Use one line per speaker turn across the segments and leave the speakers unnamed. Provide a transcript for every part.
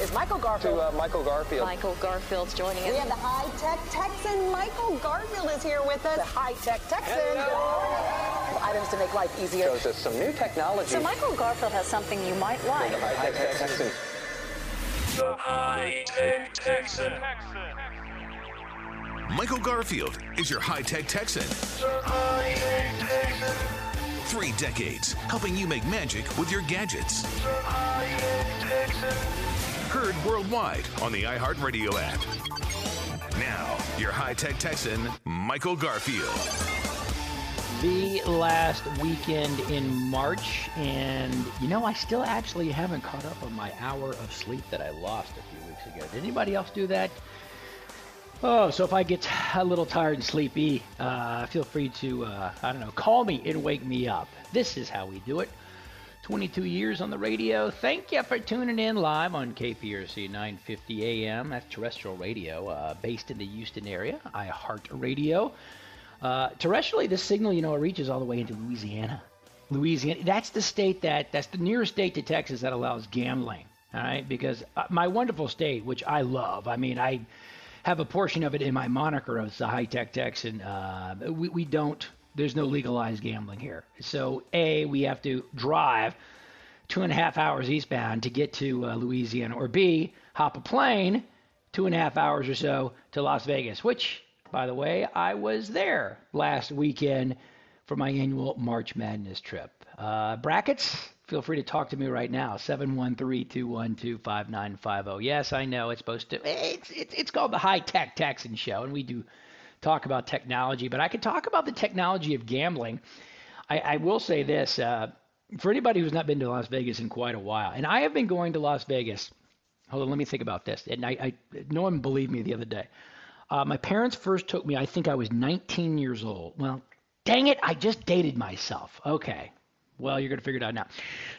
Is Michael Garfield?
To uh, Michael Garfield.
Michael Garfield's joining us.
We have the high-tech Texan. Michael Garfield is here with us. The high-tech Texan. Items to make life easier.
Shows us some new technology.
So Michael Garfield has something you might like.
The high-tech Texan.
The high-tech Texan.
Michael Garfield is your high-tech Texan.
The high-tech Texan.
Three decades helping you make magic with your gadgets. Heard worldwide on the iHeartRadio app. Now, your high-tech Texan, Michael Garfield.
the last weekend in March, and you know, I still actually haven't caught up on my hour of sleep that I lost a few weeks ago. Did anybody else do that? Oh, so if I get a little tired and sleepy, uh, feel free to, uh, I don't know, call me and wake me up. This is how we do it. 22 years on the radio. Thank you for tuning in live on KPRC 950 AM. That's terrestrial radio, uh, based in the Houston area. iHeart Radio. Uh, terrestrially, this signal, you know, it reaches all the way into Louisiana. Louisiana, that's the state that, that's the nearest state to Texas that allows gambling. All right, because uh, my wonderful state, which I love, I mean, I have a portion of it in my moniker of the high tech Texan. Uh, we, we don't, there's no legalized gambling here. So, A, we have to drive two and a half hours eastbound to get to uh, Louisiana, or B, hop a plane two and a half hours or so to Las Vegas, which, by the way, I was there last weekend for my annual March Madness trip. Uh, brackets, feel free to talk to me right now 713-212-5950 yes i know it's supposed to it's, it's, it's called the high tech texan show and we do talk about technology but i could talk about the technology of gambling. I, I will say this uh, for anybody who's not been to las vegas in quite a while and i have been going to las vegas hold on let me think about this and i, I no one believed me the other day. Uh, my parents first took me i think i was 19 years old. Well dang it i just dated myself. Okay well, you're going to figure it out now.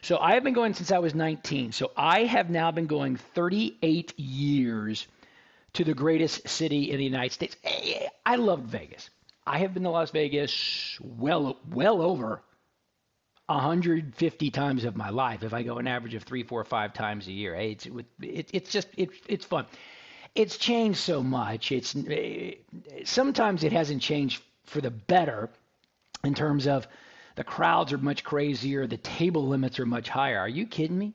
So I have been going since I was 19. So I have now been going 38 years to the greatest city in the United States. Eh, I love Vegas. I have been to Las Vegas well, well over 150 times of my life. If I go an average of three, four, five times a year, eh, it's it, it's just it, it's fun. It's changed so much. It's eh, sometimes it hasn't changed for the better in terms of the crowds are much crazier. The table limits are much higher. Are you kidding me?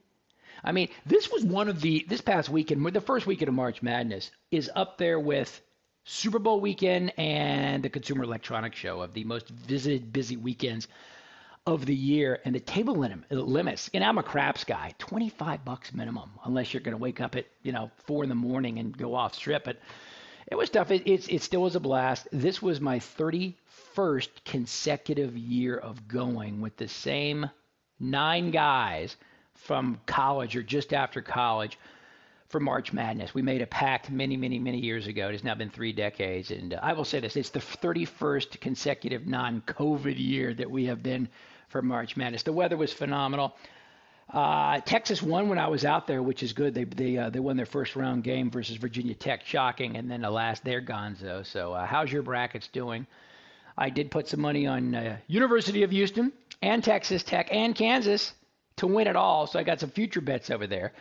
I mean, this was one of the this past weekend, the first weekend of March Madness is up there with Super Bowl weekend and the Consumer Electronics Show of the most visited busy weekends of the year. And the table lim- limits, and I'm a craps guy, 25 bucks minimum, unless you're going to wake up at you know four in the morning and go off strip. But it was tough. It, it, it still was a blast. This was my 31st consecutive year of going with the same nine guys from college or just after college for March Madness. We made a pact many, many, many years ago. It has now been three decades. And uh, I will say this it's the 31st consecutive non COVID year that we have been for March Madness. The weather was phenomenal. Uh, Texas won when I was out there, which is good. They they uh, they won their first round game versus Virginia Tech, shocking, and then the last they're Gonzo. So uh, how's your brackets doing? I did put some money on uh, University of Houston and Texas Tech and Kansas to win it all. So I got some future bets over there.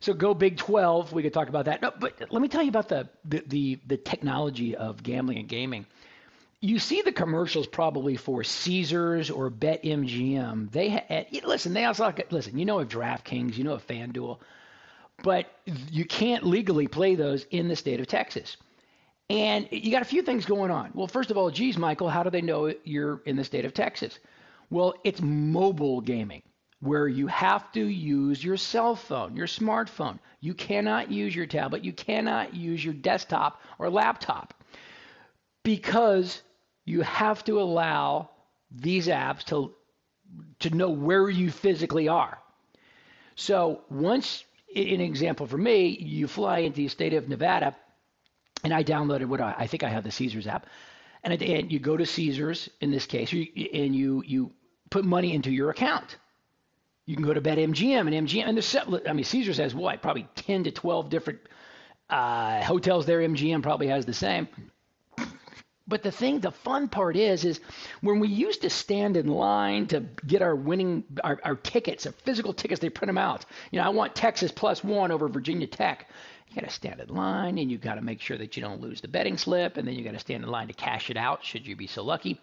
So go Big 12. We could talk about that. No, but let me tell you about the the the, the technology of gambling and gaming you see the commercials probably for Caesars or BetMGM. They ha- eh, listen. They also listen. You know of DraftKings. You know of FanDuel, but you can't legally play those in the state of Texas. And you got a few things going on. Well, first of all, geez, Michael, how do they know you're in the state of Texas? Well, it's mobile gaming where you have to use your cell phone, your smartphone. You cannot use your tablet. You cannot use your desktop or laptop because you have to allow these apps to to know where you physically are. So once, an example for me, you fly into the state of Nevada, and I downloaded what I, I think I have the Caesars app, and, it, and you go to Caesars in this case, and you you put money into your account. You can go to BetMGM and MGM, and there's I mean Caesars has what probably 10 to 12 different uh, hotels there. MGM probably has the same. But the thing, the fun part is, is when we used to stand in line to get our winning, our, our tickets, our physical tickets, they print them out. You know, I want Texas plus one over Virginia Tech. You got to stand in line, and you got to make sure that you don't lose the betting slip, and then you got to stand in line to cash it out, should you be so lucky.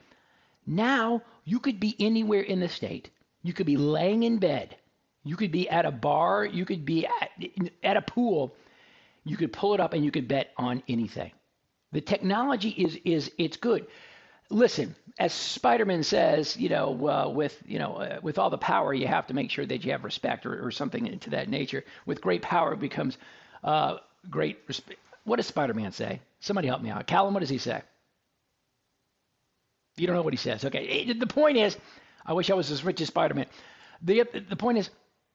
Now you could be anywhere in the state. You could be laying in bed. You could be at a bar. You could be at, at a pool. You could pull it up and you could bet on anything. The technology is is it's good. Listen, as Spider-Man says, you know, uh, with you know, uh, with all the power, you have to make sure that you have respect or, or something to that nature. With great power becomes uh, great respect. What does Spider-Man say? Somebody help me out. Callum, what does he say? You don't know what he says. Okay. The point is, I wish I was as rich as Spider-Man. The the point is,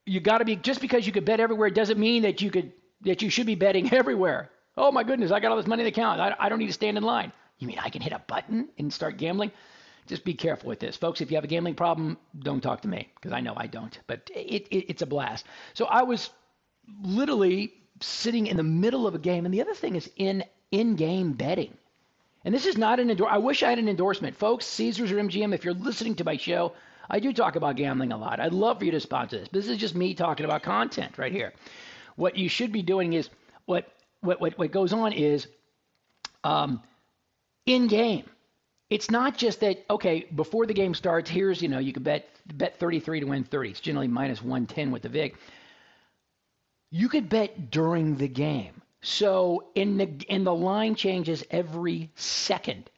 you got to be just because you could bet everywhere doesn't mean that you could that you should be betting everywhere. Oh my goodness, I got all this money in the account. I, I don't need to stand in line. You mean I can hit a button and start gambling? Just be careful with this, folks. If you have a gambling problem, don't talk to me because I know I don't. But it, it, it's a blast. So I was literally sitting in the middle of a game, and the other thing is in in-game betting. And this is not an endorse. I wish I had an endorsement, folks. Caesars or MGM. If you're listening to my show, I do talk about gambling a lot. I'd love for you to sponsor this. This is just me talking about content right here. What you should be doing is what what, what, what goes on is um, in game. It's not just that okay before the game starts. Here's you know you could bet bet 33 to win 30. It's generally minus 110 with the vig. You could bet during the game. So in the in the line changes every second.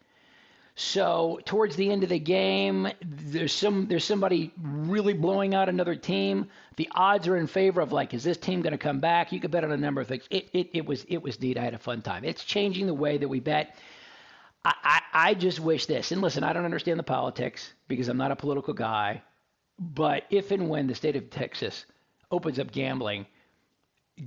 So towards the end of the game, there's some there's somebody really blowing out another team. The odds are in favor of like, is this team going to come back? You could bet on a number of things. It, it, it was it was neat. I had a fun time. It's changing the way that we bet. I, I, I just wish this. And listen, I don't understand the politics because I'm not a political guy. But if and when the state of Texas opens up gambling,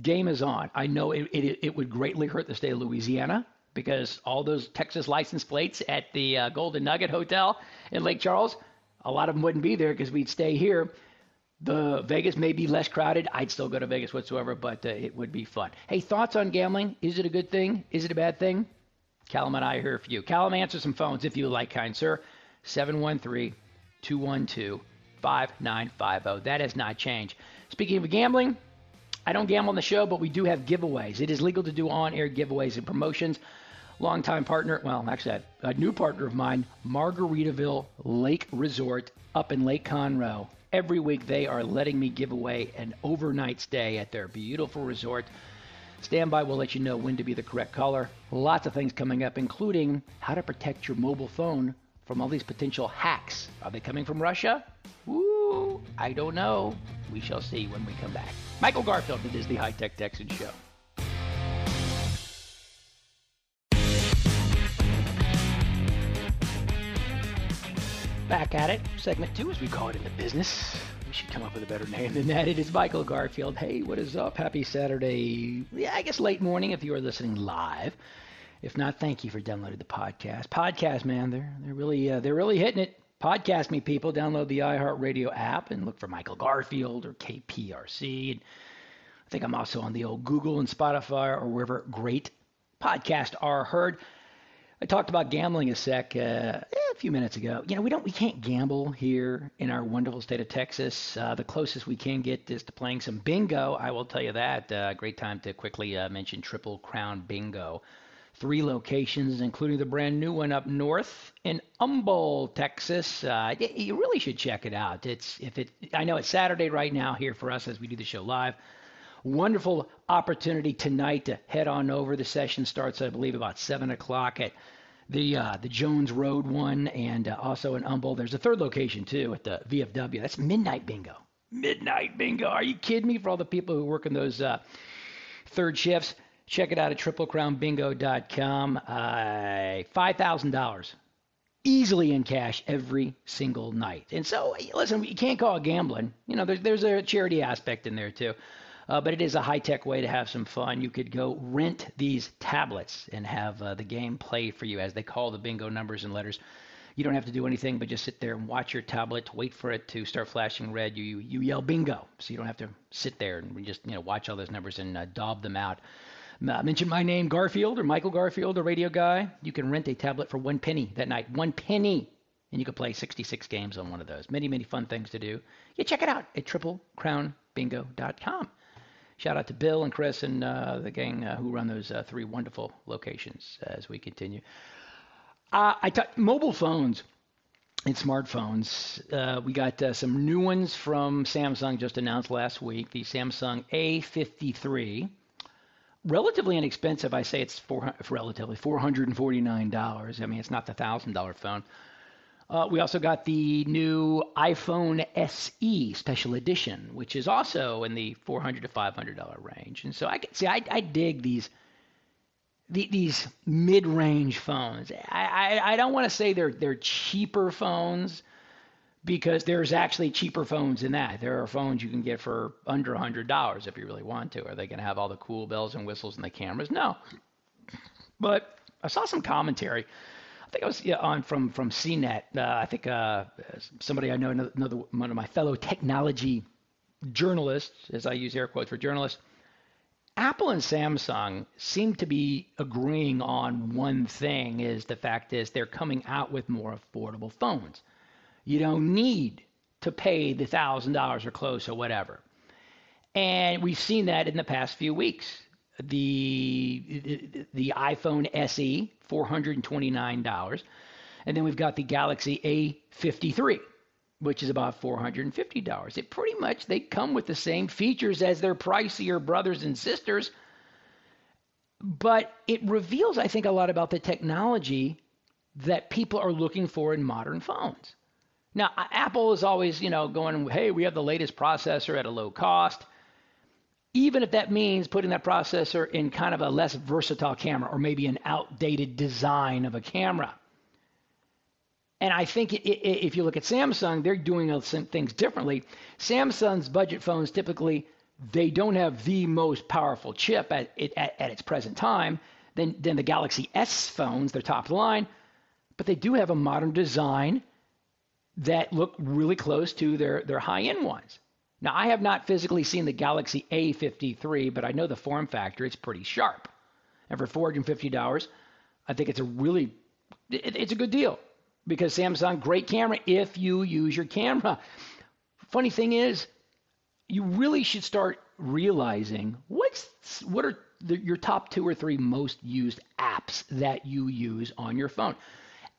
game is on. I know it, it, it would greatly hurt the state of Louisiana because all those Texas license plates at the uh, Golden Nugget Hotel in Lake Charles, a lot of them wouldn't be there because we'd stay here. The Vegas may be less crowded. I'd still go to Vegas whatsoever, but uh, it would be fun. Hey, thoughts on gambling? Is it a good thing? Is it a bad thing? Callum and I are here for you. Callum, answer some phones if you like, kind sir. 713 212 5950. That has not changed. Speaking of gambling, I don't gamble on the show, but we do have giveaways. It is legal to do on air giveaways and promotions longtime partner, well, actually, a new partner of mine, Margaritaville Lake Resort up in Lake Conroe. Every week they are letting me give away an overnight stay at their beautiful resort. Standby we'll let you know when to be the correct caller. Lots of things coming up, including how to protect your mobile phone from all these potential hacks. Are they coming from Russia? Ooh, I don't know. We shall see when we come back. Michael Garfield, the High Tech Texan Show. Back at it, segment two, as we call it in the business. We should come up with a better name than that. It is Michael Garfield. Hey, what is up? Happy Saturday. Yeah, I guess late morning if you are listening live. If not, thank you for downloading the podcast. Podcast, man, they're they're really uh, they're really hitting it. Podcast me, people. Download the iHeartRadio app and look for Michael Garfield or KPRC. And I think I'm also on the old Google and Spotify or wherever great podcasts are heard. I talked about gambling a sec uh, a few minutes ago. You know, we don't, we can't gamble here in our wonderful state of Texas. Uh, the closest we can get is to playing some bingo. I will tell you that. Uh, great time to quickly uh, mention Triple Crown Bingo. Three locations, including the brand new one up north in Humble, Texas. Uh, you really should check it out. It's if it. I know it's Saturday right now here for us as we do the show live wonderful opportunity tonight to head on over. The session starts, I believe, about seven o'clock at the uh, the Jones Road one, and uh, also in Humble. There's a third location too at the VFW. That's midnight bingo. Midnight bingo. Are you kidding me? For all the people who work in those uh, third shifts, check it out at triplecrownbingo.com. Uh, Five thousand dollars easily in cash every single night. And so, listen, you can't call it gambling. You know, there's there's a charity aspect in there too. Uh, but it is a high tech way to have some fun. You could go rent these tablets and have uh, the game play for you as they call the bingo numbers and letters. You don't have to do anything but just sit there and watch your tablet, wait for it to start flashing red. You you, you yell bingo, so you don't have to sit there and just you know watch all those numbers and uh, daub them out. Uh, mention my name, Garfield or Michael Garfield, a radio guy. You can rent a tablet for one penny that night. One penny. And you can play 66 games on one of those. Many, many fun things to do. You check it out at triplecrownbingo.com. Shout out to Bill and Chris and uh, the gang uh, who run those uh, three wonderful locations as we continue. Uh, I talked mobile phones and smartphones. Uh, we got uh, some new ones from Samsung just announced last week. The Samsung A53 relatively inexpensive. I say it's four, relatively $449. I mean, it's not the $1,000 phone. Uh, we also got the new iPhone SE Special Edition, which is also in the 400 to 500 dollar range. And so I can see I, I dig these the, these mid-range phones. I, I, I don't want to say they're they're cheaper phones because there's actually cheaper phones than that. There are phones you can get for under $100 if you really want to. Are they going to have all the cool bells and whistles and the cameras? No. But I saw some commentary. I think I was yeah, on from from CNET. Uh, I think uh, somebody I know, another one of my fellow technology journalists, as I use air quotes for journalists, Apple and Samsung seem to be agreeing on one thing: is the fact is they're coming out with more affordable phones. You don't need to pay the thousand dollars or close or whatever. And we've seen that in the past few weeks. The the iPhone SE, four hundred and then we've got the Galaxy A53, which is about four hundred and fifty dollars. It pretty much they come with the same features as their pricier brothers and sisters, but it reveals, I think, a lot about the technology that people are looking for in modern phones. Now, Apple is always, you know, going, hey, we have the latest processor at a low cost. Even if that means putting that processor in kind of a less versatile camera or maybe an outdated design of a camera. And I think if you look at Samsung, they're doing things differently. Samsung's budget phones typically they don't have the most powerful chip at, at, at its present time than, than the Galaxy S phones, their top line, but they do have a modern design that look really close to their, their high end ones. Now, I have not physically seen the Galaxy A53, but I know the form factor. It's pretty sharp. And for $450, I think it's a really, it, it's a good deal because Samsung, great camera if you use your camera. Funny thing is, you really should start realizing what's what are the, your top two or three most used apps that you use on your phone.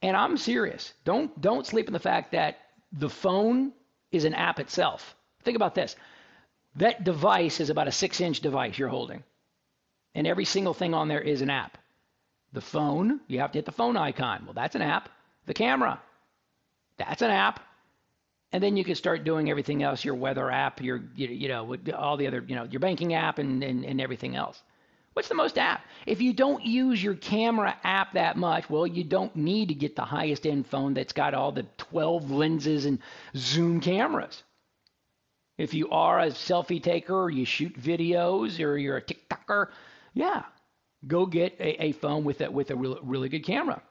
And I'm serious. Don't don't sleep in the fact that the phone is an app itself. Think about this. That device is about a six inch device you're holding. And every single thing on there is an app. The phone, you have to hit the phone icon. Well, that's an app. The camera, that's an app. And then you can start doing everything else, your weather app, your, you, know, all the other, you know, your banking app and, and, and everything else. What's the most app? If you don't use your camera app that much, well, you don't need to get the highest end phone that's got all the 12 lenses and zoom cameras. If you are a selfie taker or you shoot videos or you're a TikToker, yeah, go get a, a phone with a, with a really, really good camera.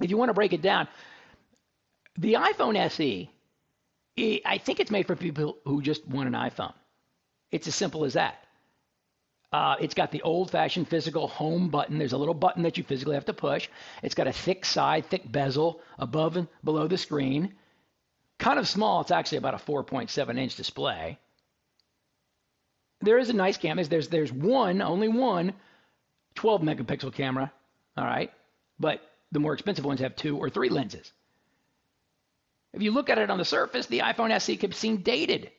If you want to break it down, the iPhone SE, I think it's made for people who just want an iPhone. It's as simple as that. Uh, it's got the old fashioned physical home button. There's a little button that you physically have to push. It's got a thick side, thick bezel above and below the screen. Kind of small. It's actually about a 4.7 inch display. There is a nice camera. There's, there's one, only one 12 megapixel camera. All right. But the more expensive ones have two or three lenses. If you look at it on the surface, the iPhone SE could seem dated.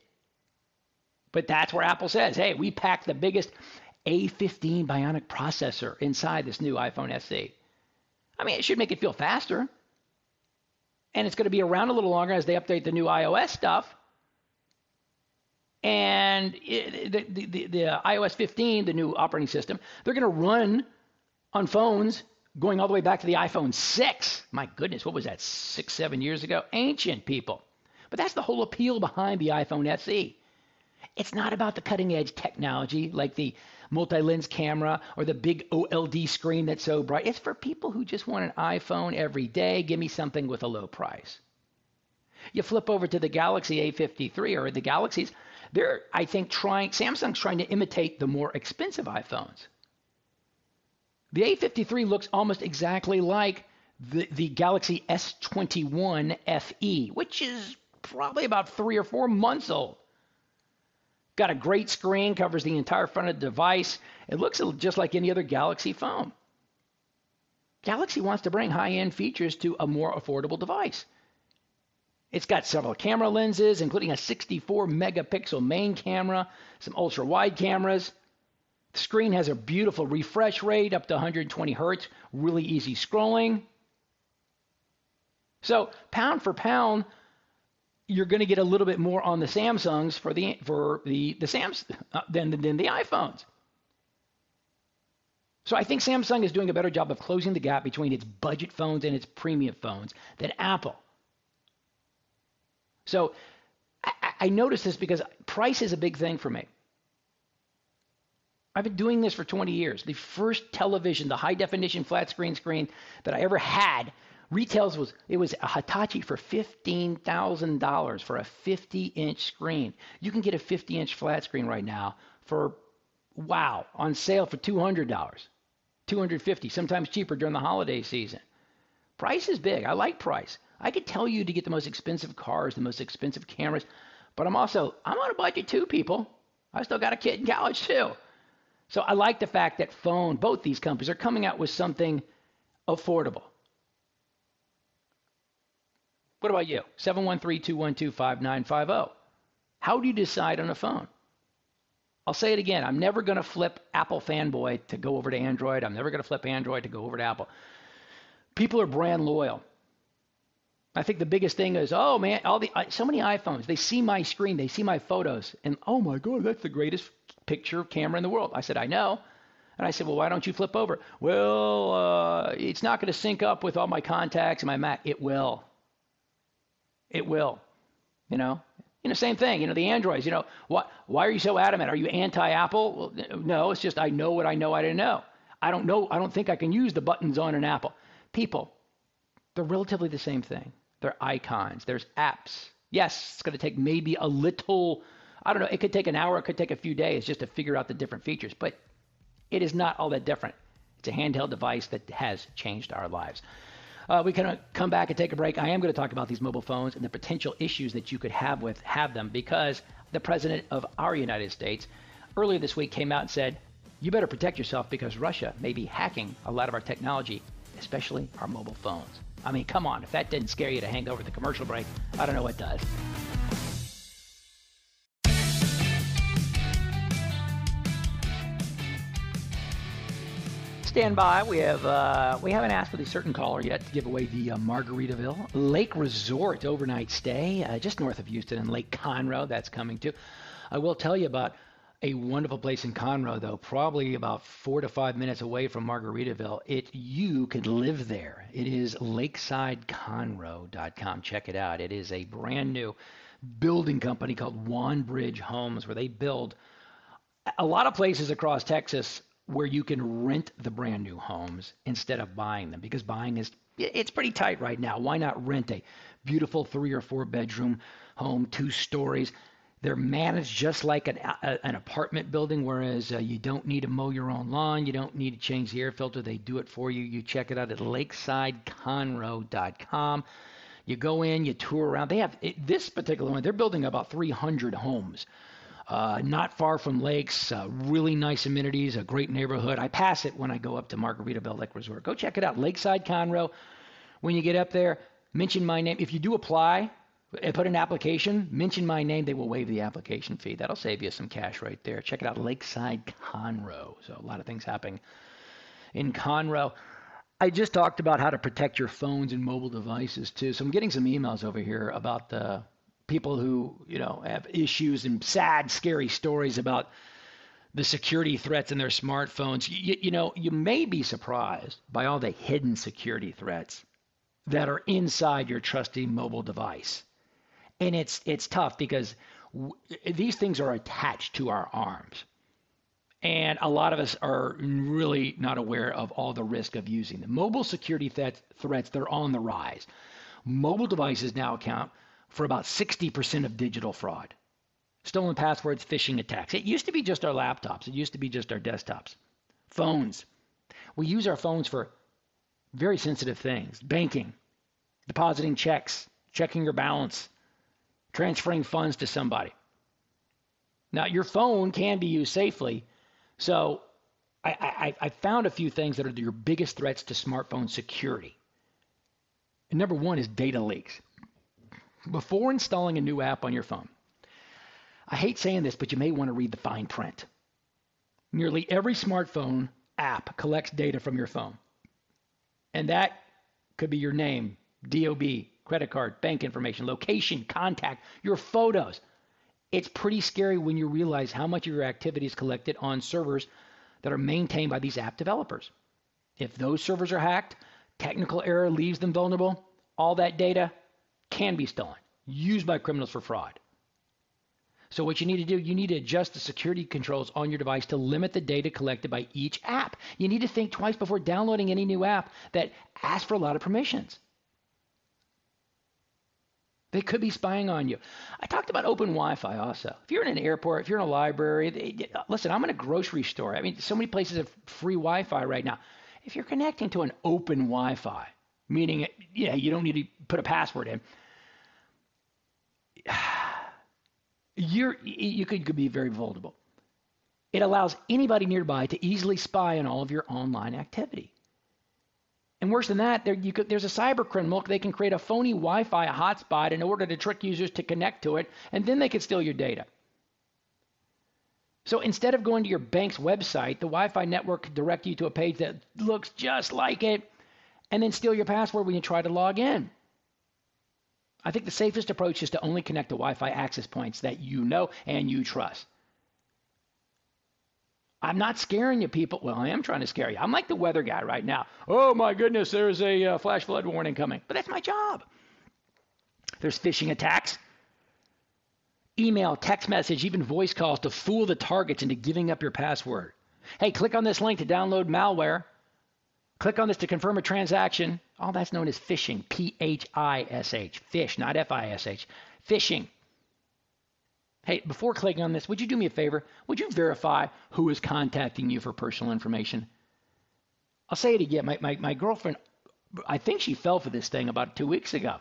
But that's where Apple says, hey, we packed the biggest a15 Bionic processor inside this new iPhone SE. I mean, it should make it feel faster. And it's going to be around a little longer as they update the new iOS stuff. And it, the, the, the, the iOS 15, the new operating system, they're going to run on phones going all the way back to the iPhone 6. My goodness, what was that, six, seven years ago? Ancient people. But that's the whole appeal behind the iPhone SE. It's not about the cutting edge technology like the multi lens camera or the big OLED screen that's so bright. It's for people who just want an iPhone every day. Give me something with a low price. You flip over to the Galaxy A53 or the Galaxies, they're, I think, trying, Samsung's trying to imitate the more expensive iPhones. The A53 looks almost exactly like the, the Galaxy S21 FE, which is probably about three or four months old. Got a great screen, covers the entire front of the device. It looks just like any other Galaxy phone. Galaxy wants to bring high end features to a more affordable device. It's got several camera lenses, including a 64 megapixel main camera, some ultra wide cameras. The screen has a beautiful refresh rate up to 120 hertz, really easy scrolling. So, pound for pound, you're going to get a little bit more on the Samsungs for the for the the Sams uh, than than the iPhones. So I think Samsung is doing a better job of closing the gap between its budget phones and its premium phones than Apple. So I, I notice this because price is a big thing for me. I've been doing this for 20 years. The first television, the high definition flat screen screen that I ever had Retails was it was a Hitachi for fifteen thousand dollars for a fifty inch screen. You can get a fifty inch flat screen right now for wow on sale for two hundred dollars, two hundred fifty. Sometimes cheaper during the holiday season. Price is big. I like price. I could tell you to get the most expensive cars, the most expensive cameras, but I'm also I'm on a budget too, people. I still got a kid in college too. So I like the fact that phone, both these companies are coming out with something affordable. What about you? 713 212 5950. How do you decide on a phone? I'll say it again. I'm never going to flip Apple fanboy to go over to Android. I'm never going to flip Android to go over to Apple. People are brand loyal. I think the biggest thing is, oh man, all the so many iPhones. They see my screen, they see my photos, and oh my god, that's the greatest picture camera in the world. I said, I know. And I said, well, why don't you flip over? Well, uh, it's not going to sync up with all my contacts and my Mac. It will. It will. You know, you know, same thing. You know, the Androids. You know, why why are you so adamant? Are you anti-Apple? Well, no, it's just I know what I know. I didn't know. I don't know. I don't think I can use the buttons on an Apple. People, they're relatively the same thing. They're icons. There's apps. Yes, it's going to take maybe a little. I don't know. It could take an hour. It could take a few days just to figure out the different features. But it is not all that different. It's a handheld device that has changed our lives. Uh, we can uh, come back and take a break. I am going to talk about these mobile phones and the potential issues that you could have with have them because the president of our United States earlier this week came out and said, "You better protect yourself because Russia may be hacking a lot of our technology, especially our mobile phones." I mean, come on, if that didn't scare you to hang over the commercial break, I don't know what does. Stand by. We have uh, we haven't asked for the certain caller yet to give away the uh, Margaritaville Lake Resort overnight stay uh, just north of Houston and Lake Conroe. That's coming too. I will tell you about a wonderful place in Conroe, though, probably about four to five minutes away from Margaritaville. It you could live there. It is LakesideConroe.com. Check it out. It is a brand new building company called Wanbridge Homes, where they build a lot of places across Texas where you can rent the brand new homes instead of buying them because buying is it's pretty tight right now. Why not rent a beautiful three or four bedroom home, two stories? They're managed just like an, a, an apartment building, whereas uh, you don't need to mow your own lawn, you don't need to change the air filter. They do it for you. You check it out at lakesideconroe.com. You go in, you tour around. They have it, this particular one. They're building about 300 homes uh, not far from lakes, uh, really nice amenities, a great neighborhood. I pass it when I go up to Margaritaville Lake Resort. Go check it out, Lakeside Conroe. When you get up there, mention my name. If you do apply and put an application, mention my name. They will waive the application fee. That'll save you some cash right there. Check it out, Lakeside Conroe. So a lot of things happening in Conroe. I just talked about how to protect your phones and mobile devices too. So I'm getting some emails over here about the people who you know have issues and sad, scary stories about the security threats in their smartphones. You, you know, you may be surprised by all the hidden security threats that are inside your trusty mobile device. And it's it's tough because w- these things are attached to our arms. And a lot of us are really not aware of all the risk of using them. Mobile security th- threats, they're on the rise. Mobile devices now account for about 60% of digital fraud. Stolen passwords, phishing attacks. It used to be just our laptops, it used to be just our desktops. Phones. We use our phones for very sensitive things banking, depositing checks, checking your balance, transferring funds to somebody. Now, your phone can be used safely. So, I, I, I found a few things that are your biggest threats to smartphone security. And number one is data leaks. Before installing a new app on your phone, I hate saying this, but you may want to read the fine print. Nearly every smartphone app collects data from your phone. And that could be your name, DOB, credit card, bank information, location, contact, your photos. It's pretty scary when you realize how much of your activity is collected on servers that are maintained by these app developers. If those servers are hacked, technical error leaves them vulnerable, all that data can be stolen, used by criminals for fraud. So what you need to do, you need to adjust the security controls on your device to limit the data collected by each app. You need to think twice before downloading any new app that asks for a lot of permissions. They could be spying on you. I talked about open Wi-Fi also. If you're in an airport, if you're in a library, they, listen, I'm in a grocery store. I mean, so many places have free Wi-Fi right now. If you're connecting to an open Wi-Fi, meaning yeah, you don't need to put a password in, you're you could, be very vulnerable. It allows anybody nearby to easily spy on all of your online activity. And worse than that, there, could, there's a cyber criminal. They can create a phony Wi-Fi hotspot in order to trick users to connect to it, and then they can steal your data. So instead of going to your bank's website, the Wi-Fi network could direct you to a page that looks just like it, and then steal your password when you try to log in. I think the safest approach is to only connect to Wi Fi access points that you know and you trust. I'm not scaring you people. Well, I am trying to scare you. I'm like the weather guy right now. Oh my goodness, there's a uh, flash flood warning coming. But that's my job. There's phishing attacks, email, text message, even voice calls to fool the targets into giving up your password. Hey, click on this link to download malware. Click on this to confirm a transaction. All that's known as phishing. P H I S H. Fish, not F I S H. Phishing. Hey, before clicking on this, would you do me a favor? Would you verify who is contacting you for personal information? I'll say it again. My, my, my girlfriend, I think she fell for this thing about two weeks ago.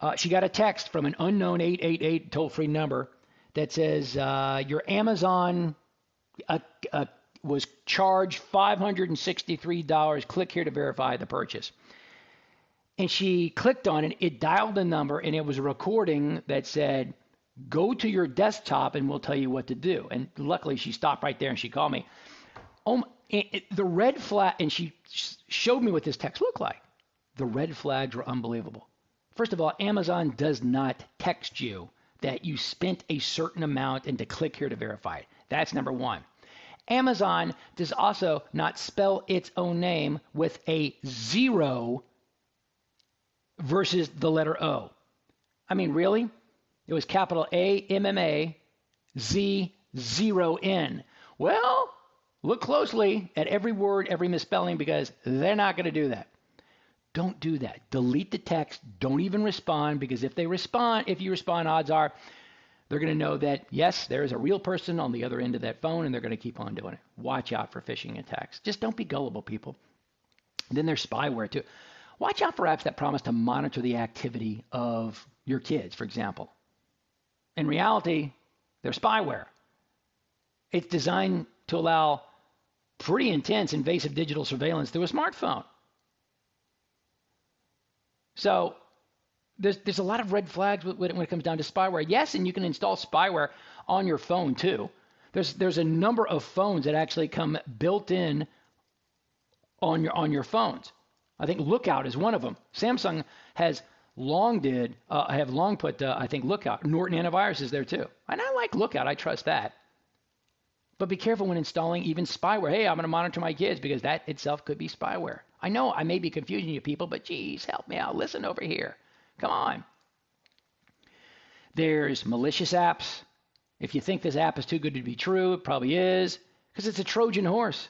Uh, she got a text from an unknown 888 toll free number that says, uh, Your Amazon uh, uh was charged $563. Click here to verify the purchase. And she clicked on it, it dialed the number, and it was a recording that said, Go to your desktop and we'll tell you what to do. And luckily, she stopped right there and she called me. Oh, the red flag, and she showed me what this text looked like. The red flags were unbelievable. First of all, Amazon does not text you that you spent a certain amount and to click here to verify it. That's number one. Amazon does also not spell its own name with a zero versus the letter O. I mean, really? It was capital A M M A Z zero N. Well, look closely at every word, every misspelling, because they're not going to do that. Don't do that. Delete the text. Don't even respond because if they respond, if you respond, odds are they're going to know that, yes, there is a real person on the other end of that phone, and they're going to keep on doing it. Watch out for phishing attacks. Just don't be gullible, people. And then there's spyware, too. Watch out for apps that promise to monitor the activity of your kids, for example. In reality, they're spyware. It's designed to allow pretty intense invasive digital surveillance through a smartphone. So there's there's a lot of red flags when it comes down to spyware. Yes, and you can install spyware on your phone too. There's there's a number of phones that actually come built in on your on your phones. I think Lookout is one of them. Samsung has long did uh, have long put uh, I think Lookout. Norton antivirus is there too, and I like Lookout. I trust that. But be careful when installing even spyware. Hey, I'm going to monitor my kids because that itself could be spyware. I know I may be confusing you people, but geez, help me out. Listen over here. Come on. There's malicious apps. If you think this app is too good to be true, it probably is because it's a Trojan horse.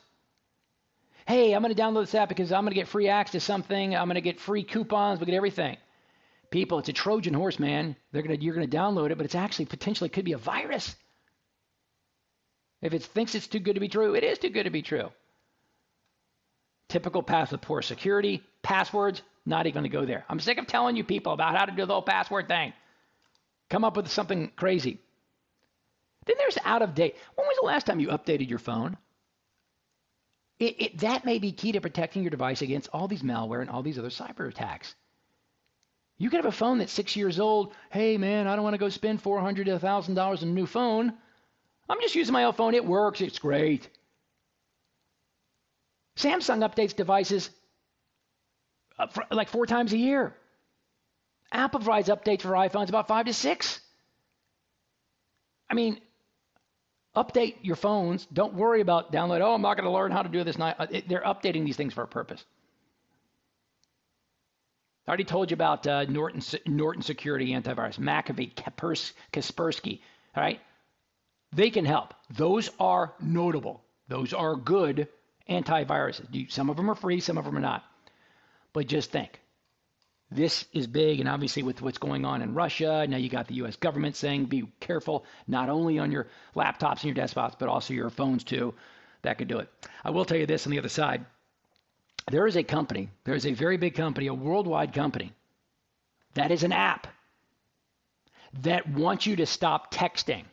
Hey, I'm going to download this app because I'm going to get free access to something. I'm going to get free coupons. We get everything. People, it's a Trojan horse, man. They're gonna, you're going to download it, but it's actually potentially could be a virus. If it thinks it's too good to be true, it is too good to be true. Typical path with poor security, passwords, not even going to go there. I'm sick of telling you people about how to do the whole password thing. Come up with something crazy. Then there's out of date. When was the last time you updated your phone? It, it, that may be key to protecting your device against all these malware and all these other cyber attacks. You could have a phone that's six years old. Hey, man, I don't want to go spend 400 to $1,000 on a new phone. I'm just using my old phone. It works. It's great. Samsung updates devices uh, like four times a year. Apple provides updates for iPhones about five to six. I mean, update your phones. Don't worry about download. Oh, I'm not going to learn how to do this. Now. They're updating these things for a purpose. I already told you about uh, Norton, Norton Security Antivirus, McAfee, Kaspersky. All right, they can help. Those are notable. Those are good antiviruses. Some of them are free, some of them are not. But just think this is big, and obviously with what's going on in Russia, now you got the U.S. government saying be careful not only on your laptops and your desktops, but also your phones too. That could do it. I will tell you this on the other side. There is a company, there is a very big company, a worldwide company, that is an app that wants you to stop texting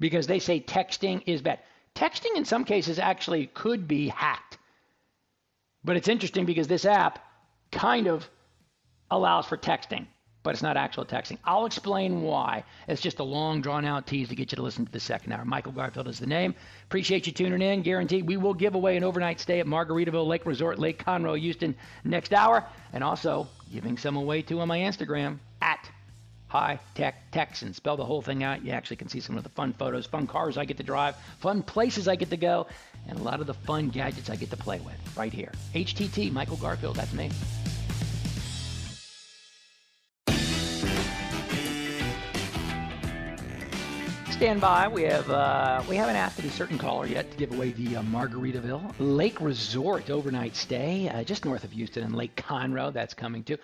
because they say texting is bad. Texting in some cases actually could be hacked. But it's interesting because this app kind of allows for texting, but it's not actual texting. I'll explain why. It's just a long, drawn out tease to get you to listen to the second hour. Michael Garfield is the name. Appreciate you tuning in. Guaranteed we will give away an overnight stay at Margaritaville Lake Resort, Lake Conroe, Houston next hour, and also giving some away too on my Instagram at High Tech Texan. Spell the whole thing out. You actually can see some of the fun photos, fun cars I get to drive, fun places I get to go, and a lot of the fun gadgets I get to play with right here. HTT, Michael Garfield, that's me. Stand by. We have uh, we haven't asked a certain caller yet to give away the uh, Margaritaville Lake Resort overnight stay uh, just north of Houston and Lake Conroe. That's coming too.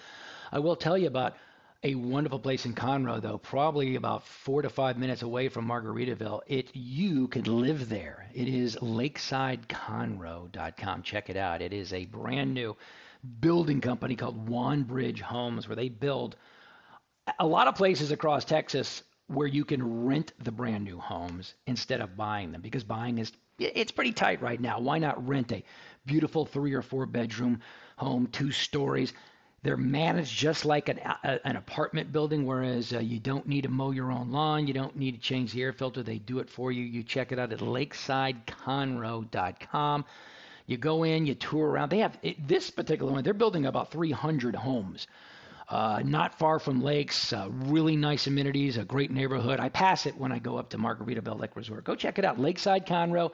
I will tell you about a wonderful place in Conroe, though, probably about four to five minutes away from Margaritaville. It you could live there. It is lakesideconroe.com. Check it out. It is a brand new building company called Wanbridge Homes, where they build a lot of places across Texas where you can rent the brand new homes instead of buying them because buying is it's pretty tight right now. Why not rent a beautiful three or four bedroom home, two stories? They're managed just like an, a, an apartment building, whereas uh, you don't need to mow your own lawn, you don't need to change the air filter. They do it for you. You check it out at lakesideconroe.com. You go in, you tour around. They have it, this particular one. They're building about 300 homes uh, not far from lakes, uh, really nice amenities, a great neighborhood. I pass it when I go up to Margaritaville Lake Resort. Go check it out, Lakeside Conroe.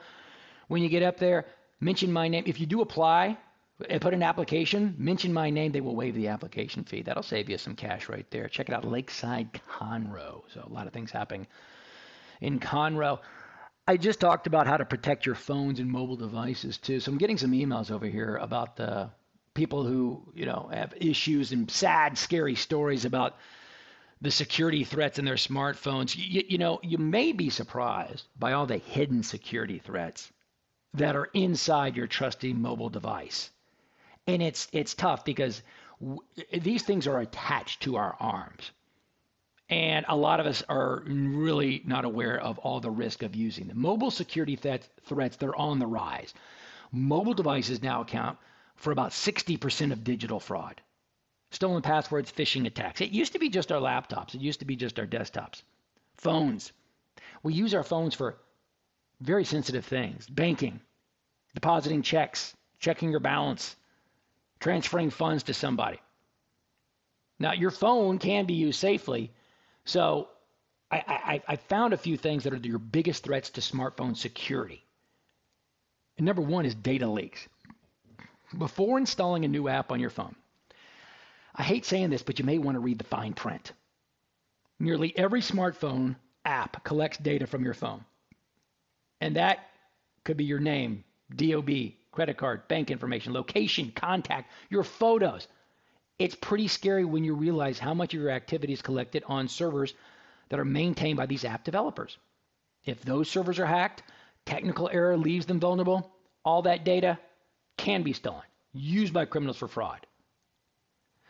When you get up there, mention my name. If you do apply put an application, mention my name. They will waive the application fee. That'll save you some cash right there. Check it out, Lakeside Conroe. So a lot of things happening in Conroe. I just talked about how to protect your phones and mobile devices too. So I'm getting some emails over here about the people who you know have issues and sad, scary stories about the security threats in their smartphones. You, you know, you may be surprised by all the hidden security threats that are inside your trusty mobile device, and it's it's tough because w- these things are attached to our arms. And a lot of us are really not aware of all the risk of using them. Mobile security th- threats, they're on the rise. Mobile devices now account for about 60% of digital fraud. Stolen passwords, phishing attacks. It used to be just our laptops, it used to be just our desktops. Phones. We use our phones for very sensitive things banking, depositing checks, checking your balance, transferring funds to somebody. Now, your phone can be used safely. So, I, I, I found a few things that are your biggest threats to smartphone security. And number one is data leaks. Before installing a new app on your phone, I hate saying this, but you may want to read the fine print. Nearly every smartphone app collects data from your phone. And that could be your name, DOB, credit card, bank information, location, contact, your photos. It's pretty scary when you realize how much of your activity is collected on servers that are maintained by these app developers. If those servers are hacked, technical error leaves them vulnerable, all that data can be stolen, used by criminals for fraud.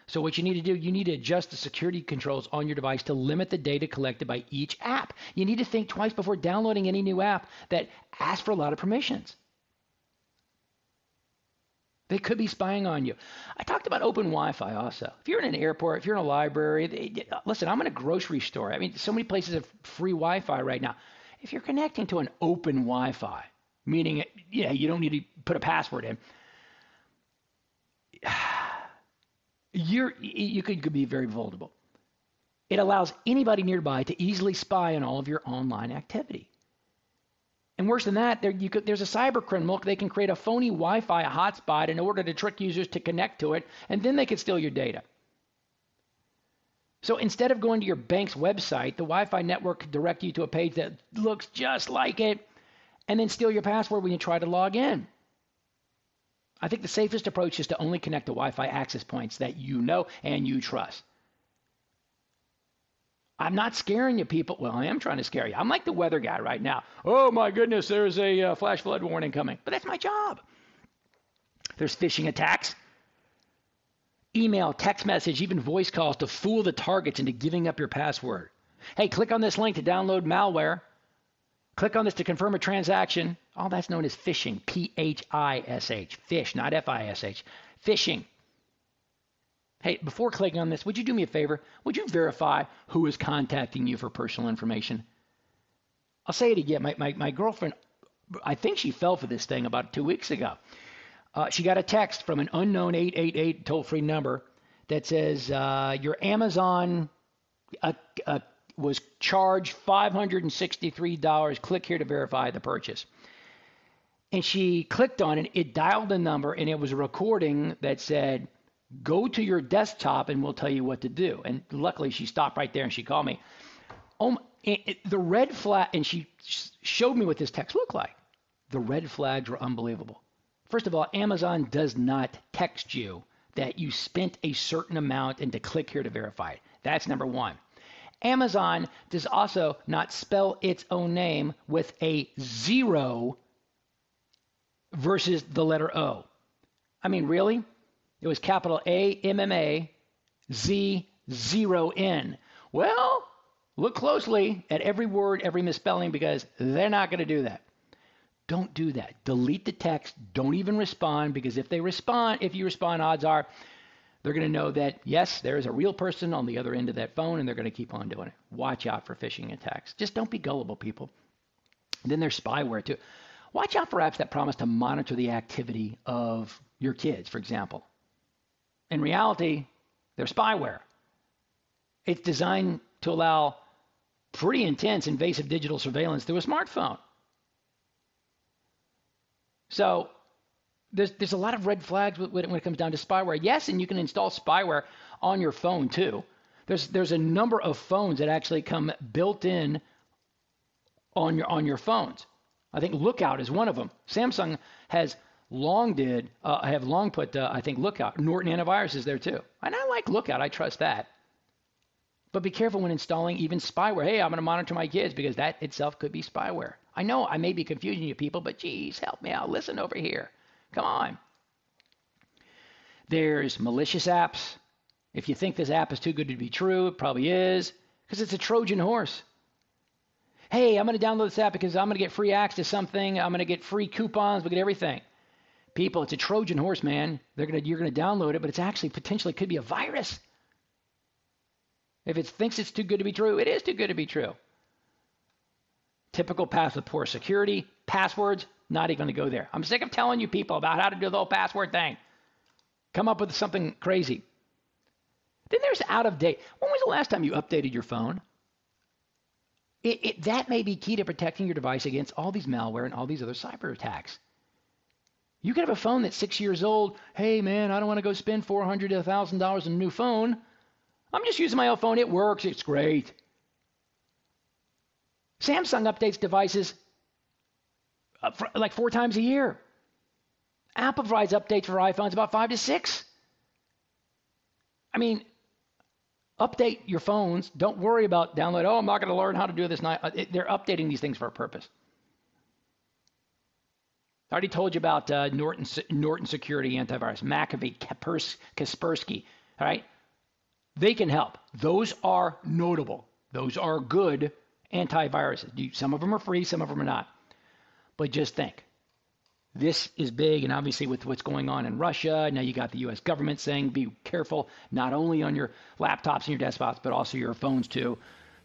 So what you need to do, you need to adjust the security controls on your device to limit the data collected by each app. You need to think twice before downloading any new app that asks for a lot of permissions. They could be spying on you. I talked about open Wi-Fi also. If you're in an airport, if you're in a library, they, listen, I'm in a grocery store. I mean, so many places have free Wi-Fi right now. If you're connecting to an open Wi-Fi, meaning yeah, you don't need to put a password in, you're you could, could be very vulnerable. It allows anybody nearby to easily spy on all of your online activity. And worse than that, there, could, there's a cyber criminal. They can create a phony Wi-Fi hotspot in order to trick users to connect to it, and then they can steal your data. So instead of going to your bank's website, the Wi-Fi network could direct you to a page that looks just like it, and then steal your password when you try to log in. I think the safest approach is to only connect to Wi-Fi access points that you know and you trust. I'm not scaring you people. Well, I am trying to scare you. I'm like the weather guy right now. Oh my goodness, there's a uh, flash flood warning coming. But that's my job. There's phishing attacks, email, text message, even voice calls to fool the targets into giving up your password. Hey, click on this link to download malware. Click on this to confirm a transaction. All that's known as phishing. P H I S H. Fish, not F I S H. Phishing. Hey, before clicking on this, would you do me a favor? Would you verify who is contacting you for personal information? I'll say it again. My, my, my girlfriend, I think she fell for this thing about two weeks ago. Uh, she got a text from an unknown 888 toll free number that says, uh, Your Amazon uh, uh was charged $563. Click here to verify the purchase. And she clicked on it, it dialed the number, and it was a recording that said, Go to your desktop and we'll tell you what to do. And luckily, she stopped right there and she called me. Oh, the red flag, and she showed me what this text looked like. The red flags were unbelievable. First of all, Amazon does not text you that you spent a certain amount and to click here to verify it. That's number one. Amazon does also not spell its own name with a zero versus the letter O. I mean, really? It was capital A M M A Z zero N. Well, look closely at every word, every misspelling, because they're not going to do that. Don't do that. Delete the text. Don't even respond because if they respond, if you respond, odds are they're going to know that, yes, there is a real person on the other end of that phone and they're going to keep on doing it. Watch out for phishing attacks. Just don't be gullible, people. And then there's spyware, too. Watch out for apps that promise to monitor the activity of your kids, for example. In reality, they're spyware. It's designed to allow pretty intense invasive digital surveillance through a smartphone. So there's there's a lot of red flags when it comes down to spyware. Yes, and you can install spyware on your phone too. There's there's a number of phones that actually come built in on your on your phones. I think Lookout is one of them. Samsung has long did uh, have long put uh, I think Lookout. Norton antivirus is there too, and I like Lookout. I trust that. But be careful when installing even spyware. Hey, I'm going to monitor my kids because that itself could be spyware. I know I may be confusing you people, but geez, help me out. Listen over here. Come on. There's malicious apps. If you think this app is too good to be true, it probably is because it's a Trojan horse. Hey, I'm going to download this app because I'm going to get free access to something. I'm going to get free coupons. We get everything. People, it's a Trojan horse, man. They're to, you're going to download it, but it's actually potentially could be a virus. If it thinks it's too good to be true, it is too good to be true. Typical path with poor security, passwords, not even to go there. I'm sick of telling you people about how to do the whole password thing. Come up with something crazy. Then there's out of date. When was the last time you updated your phone? It, it, that may be key to protecting your device against all these malware and all these other cyber attacks. You could have a phone that's six years old. Hey, man, I don't want to go spend 400 to $1,000 on a new phone. I'm just using my old phone. It works. It's great. Samsung updates devices uh, like four times a year. Apple provides updates for iPhones about five to six. I mean, update your phones. Don't worry about download. Oh, I'm not going to learn how to do this. Uh, they're updating these things for a purpose. I already told you about uh, Norton, Norton Security Antivirus, McAfee, Kaspersky. All right, they can help. Those are notable. Those are good antiviruses. Some of them are free, some of them are not. But just think this is big, and obviously with what's going on in Russia, now you got the U.S. government saying be careful, not only on your laptops and your desktops, but also your phones too.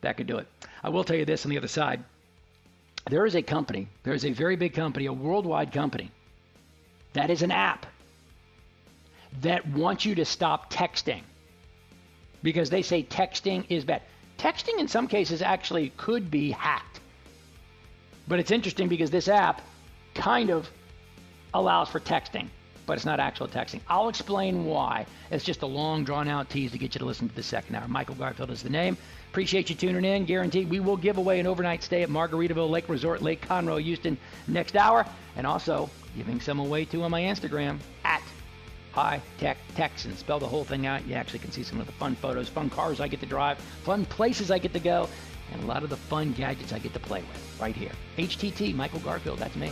That could do it. I will tell you this on the other side. There is a company, there is a very big company, a worldwide company, that is an app that wants you to stop texting because they say texting is bad. Texting in some cases actually could be hacked. But it's interesting because this app kind of allows for texting, but it's not actual texting. I'll explain why. It's just a long, drawn out tease to get you to listen to the second hour. Michael Garfield is the name. Appreciate you tuning in. Guaranteed we will give away an overnight stay at Margaritaville Lake Resort, Lake Conroe, Houston next hour. And also giving some away too on my Instagram at High Tech Texan. Spell the whole thing out. You actually can see some of the fun photos, fun cars I get to drive, fun places I get to go, and a lot of the fun gadgets I get to play with right here. HTT, Michael Garfield, that's me.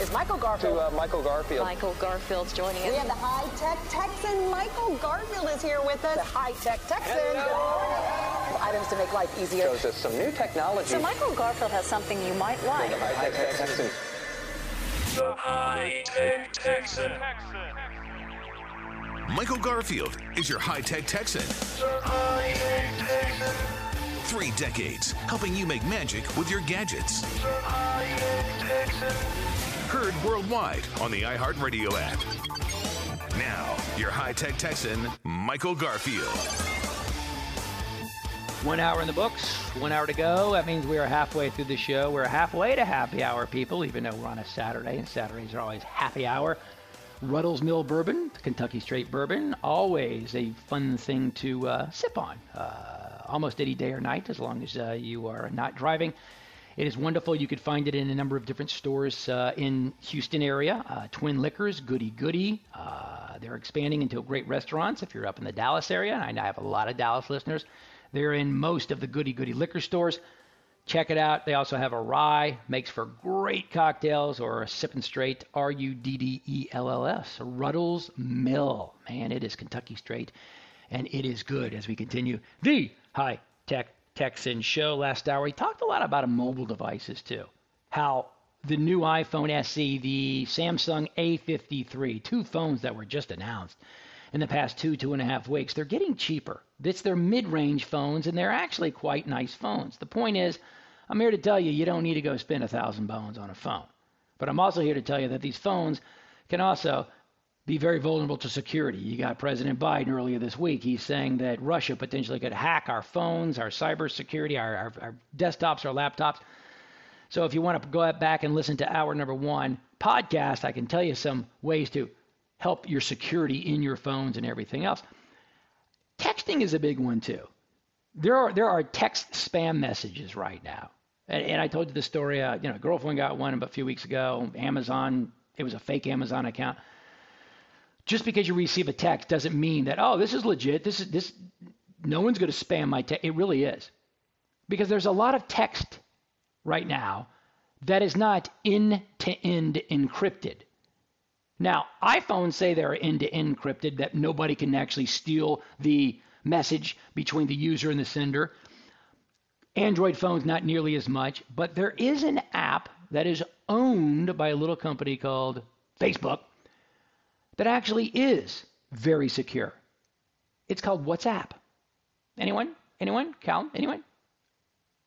Is Michael Garfield.
To uh, Michael Garfield.
Michael Garfield's joining us.
we have the high tech Texan. Michael Garfield is here with us. The high tech Texan.
Hello.
Items to make life easier.
Shows us some new technology.
So Michael Garfield has something you might like.
The High Tech Texan.
The High Tech Texan.
Michael Garfield is your high tech Texan.
The High Tech Texan.
Three decades helping you make magic with your gadgets. Heard worldwide on the iHeartRadio app. Now, your high tech Texan, Michael Garfield.
One hour in the books, one hour to go. That means we are halfway through the show. We're halfway to happy hour, people, even though we're on a Saturday, and Saturdays are always happy hour. Ruddell's Mill Bourbon, Kentucky Straight Bourbon, always a fun thing to uh, sip on, uh, almost any day or night, as long as uh, you are not driving. It is wonderful. You could find it in a number of different stores uh, in Houston area. Uh, Twin Liquors, Goody Goody. Uh, they're expanding into great restaurants. If you're up in the Dallas area, and I have a lot of Dallas listeners, they're in most of the Goody Goody liquor stores. Check it out. They also have a rye, makes for great cocktails, or a sipping straight, R U D D E L L S, Ruddell's Mill. Man, it is Kentucky straight, and it is good as we continue the high tech Texan show last hour. We talked a lot about mobile devices too. How the new iPhone SE, the Samsung A53, two phones that were just announced in the past two, two and a half weeks, they're getting cheaper. It's their mid range phones, and they're actually quite nice phones. The point is, I'm here to tell you, you don't need to go spend a thousand bones on a phone. But I'm also here to tell you that these phones can also be very vulnerable to security. You got President Biden earlier this week. He's saying that Russia potentially could hack our phones, our cybersecurity, our, our, our desktops, our laptops. So if you want to go back and listen to our number one podcast, I can tell you some ways to help your security in your phones and everything else. Texting is a big one too. There are there are text spam messages right now, and, and I told you the story. Uh, you know, girlfriend got one a few weeks ago. Amazon, it was a fake Amazon account. Just because you receive a text doesn't mean that oh this is legit. This is this. No one's going to spam my text. It really is, because there's a lot of text right now that is not end to end encrypted. Now, iPhones say they're end to end encrypted, that nobody can actually steal the message between the user and the sender. Android phones, not nearly as much, but there is an app that is owned by a little company called Facebook that actually is very secure. It's called WhatsApp. Anyone? Anyone? Cal? Anyone?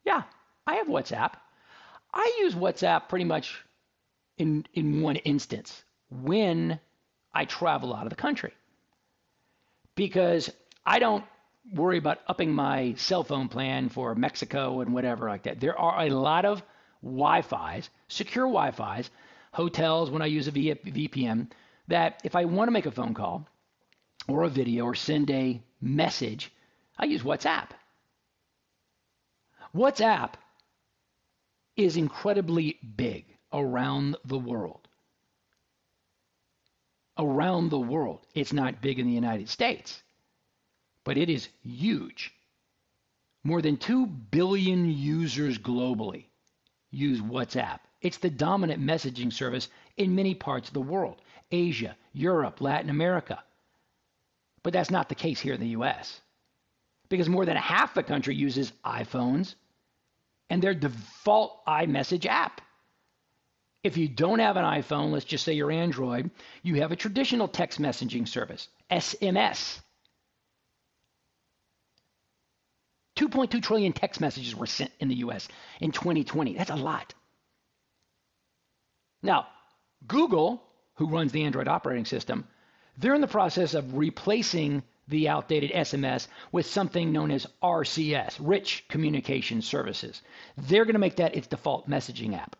Yeah, I have WhatsApp. I use WhatsApp pretty much in in one instance when I travel out of the country. Because I don't worry about upping my cell phone plan for Mexico and whatever like that. There are a lot of Wi-Fi's, secure Wi-Fi's, hotels when I use a VPN that if I want to make a phone call or a video or send a message, I use WhatsApp. WhatsApp is incredibly big around the world. Around the world. It's not big in the United States, but it is huge. More than 2 billion users globally use WhatsApp. It's the dominant messaging service in many parts of the world Asia, Europe, Latin America. But that's not the case here in the US because more than half the country uses iPhones and their default iMessage app. If you don't have an iPhone, let's just say you're Android, you have a traditional text messaging service, SMS. 2.2 trillion text messages were sent in the US in 2020. That's a lot. Now, Google, who runs the Android operating system, they're in the process of replacing the outdated SMS with something known as RCS, Rich Communication Services. They're going to make that its default messaging app.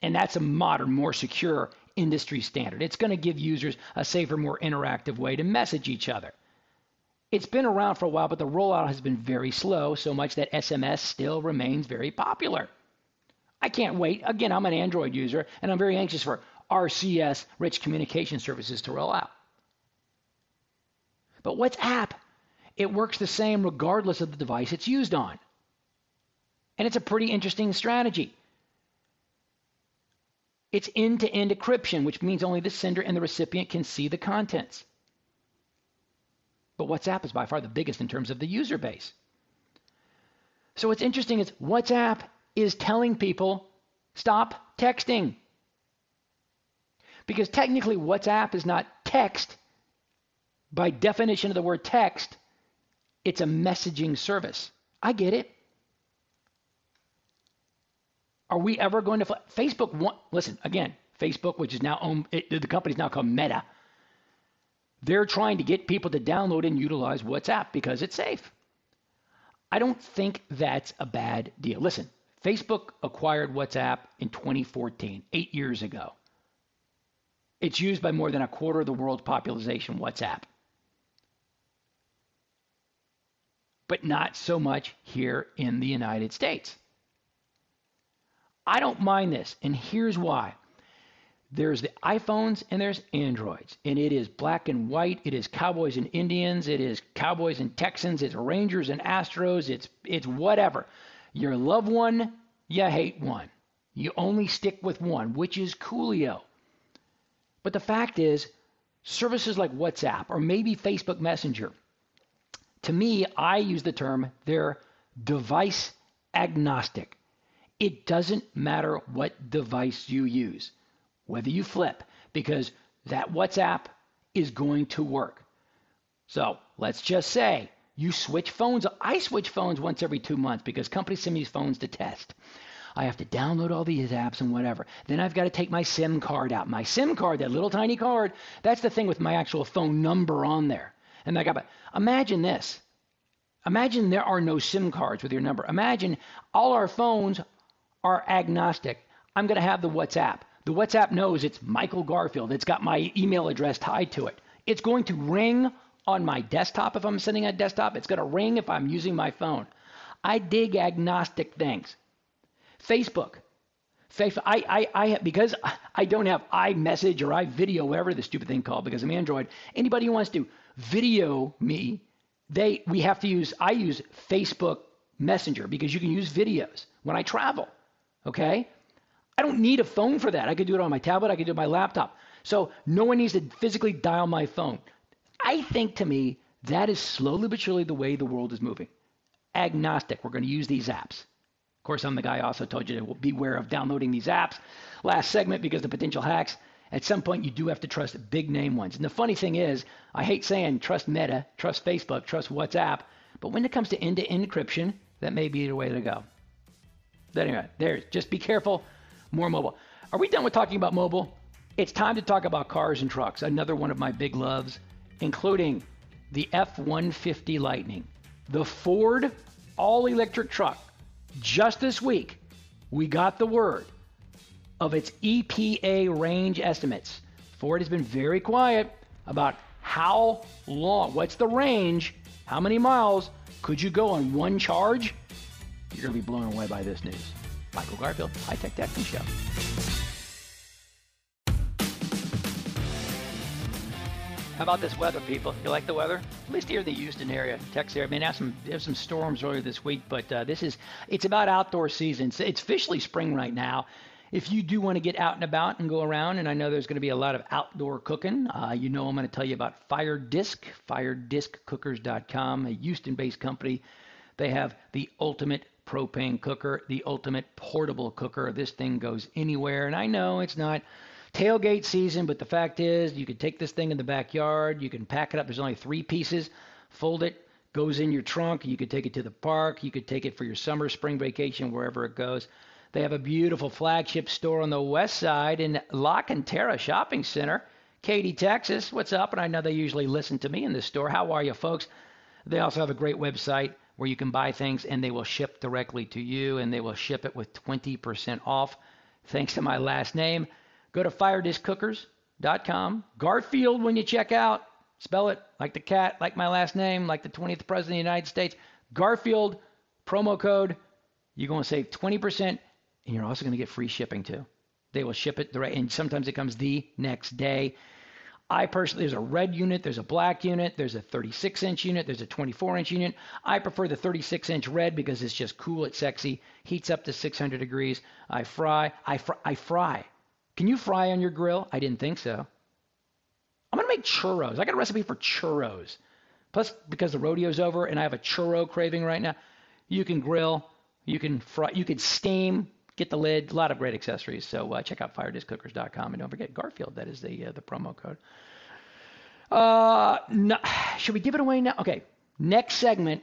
And that's a modern, more secure industry standard. It's going to give users a safer, more interactive way to message each other. It's been around for a while, but the rollout has been very slow, so much that SMS still remains very popular. I can't wait. Again, I'm an Android user, and I'm very anxious for RCS, Rich Communication Services, to roll out. But WhatsApp, it works the same regardless of the device it's used on. And it's a pretty interesting strategy. It's end to end encryption, which means only the sender and the recipient can see the contents. But WhatsApp is by far the biggest in terms of the user base. So what's interesting is WhatsApp is telling people stop texting. Because technically, WhatsApp is not text. By definition of the word text, it's a messaging service. I get it. Are we ever going to Facebook? Listen again. Facebook, which is now owned, it, the company is now called Meta. They're trying to get people to download and utilize WhatsApp because it's safe. I don't think that's a bad deal. Listen, Facebook acquired WhatsApp in 2014, eight years ago. It's used by more than a quarter of the world's population, WhatsApp. But not so much here in the United States. I don't mind this, and here's why. There's the iPhones and there's Androids, and it is black and white. It is Cowboys and Indians. It is Cowboys and Texans. It's Rangers and Astros. It's it's whatever. You love one, you hate one. You only stick with one, which is Coolio. But the fact is, services like WhatsApp or maybe Facebook Messenger, to me, I use the term they're device agnostic. It doesn't matter what device you use, whether you flip, because that WhatsApp is going to work. So let's just say you switch phones. I switch phones once every two months because companies send me phones to test. I have to download all these apps and whatever. Then I've got to take my SIM card out. My SIM card, that little tiny card, that's the thing with my actual phone number on there. And I got, but imagine this. Imagine there are no SIM cards with your number. Imagine all our phones are agnostic. I'm going to have the WhatsApp. The WhatsApp knows it's Michael Garfield. It's got my email address tied to it. It's going to ring on my desktop if I'm sitting at desktop. It's going to ring if I'm using my phone. I dig agnostic things. Facebook. Facebook I, I, I, because I don't have iMessage or iVideo, whatever the stupid thing called, because I'm Android. Anybody who wants to video me, they we have to use. I use Facebook Messenger because you can use videos when I travel. Okay, I don't need a phone for that. I could do it on my tablet, I could do it on my laptop. So no one needs to physically dial my phone. I think to me, that is slowly but surely the way the world is moving. Agnostic. We're going to use these apps. Of course, I'm the guy also told you to beware of downloading these apps. Last segment because the potential hacks. At some point, you do have to trust big name ones. And the funny thing is, I hate saying trust Meta, trust Facebook, trust WhatsApp, but when it comes to end to end encryption, that may be the way to go. But anyway, there. Just be careful. More mobile. Are we done with talking about mobile? It's time to talk about cars and trucks, another one of my big loves, including the F 150 Lightning, the Ford all electric truck. Just this week, we got the word of its EPA range estimates. Ford has been very quiet about how long, what's the range, how many miles could you go on one charge? You're going to be blown away by this news. Michael Garfield, High Tech Texan Show. How about this weather, people? You like the weather? At least here in the Houston area, Texas area. I mean, have some have some storms earlier this week, but uh, this is it's about outdoor season. It's, it's officially spring right now. If you do want to get out and about and go around, and I know there's going to be a lot of outdoor cooking, uh, you know I'm going to tell you about Fire Disc, FireDiscCookers.com, a Houston-based company. They have the ultimate propane cooker, the ultimate portable cooker. This thing goes anywhere, and I know it's not tailgate season, but the fact is, you could take this thing in the backyard, you can pack it up. There's only three pieces, fold it, goes in your trunk. You could take it to the park, you could take it for your summer, spring vacation, wherever it goes. They have a beautiful flagship store on the west side in LaCenterra Shopping Center, Katy, Texas. What's up? And I know they usually listen to me in this store. How are you, folks? They also have a great website where you can buy things and they will ship directly to you and they will ship it with 20% off. Thanks to my last name. Go to firedisccookers.com. Garfield when you check out. Spell it like the cat, like my last name, like the 20th president of the United States. Garfield promo code. You're going to save 20% and you're also going to get free shipping too. They will ship it direct, and sometimes it comes the next day. I personally, there's a red unit, there's a black unit, there's a 36 inch unit, there's a 24 inch unit. I prefer the 36 inch red because it's just cool, it's sexy, heats up to 600 degrees. I fry, I fry, I fry. Can you fry on your grill? I didn't think so. I'm gonna make churros. I got a recipe for churros. Plus, because the rodeo's over and I have a churro craving right now, you can grill, you can fry, you can steam, get the lid. A lot of great accessories. So uh, check out firedisccookers.com and don't forget Garfield. That is the uh, the promo code. Uh, no, should we give it away now? Okay. Next segment,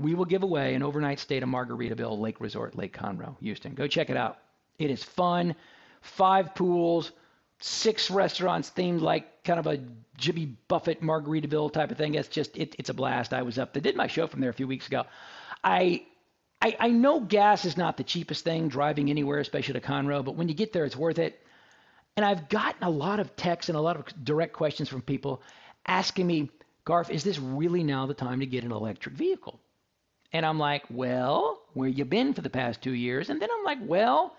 we will give away an overnight stay to Margaritaville Lake Resort, Lake Conroe, Houston. Go check it out. It is fun. Five pools, six restaurants themed like kind of a Jimmy Buffett Margaritaville type of thing. It's just it, it's a blast. I was up. They did my show from there a few weeks ago. I I, I know gas is not the cheapest thing driving anywhere, especially to Conroe, but when you get there, it's worth it. And I've gotten a lot of texts and a lot of direct questions from people asking me, Garf, is this really now the time to get an electric vehicle? And I'm like, well, where you been for the past two years? And then I'm like, well,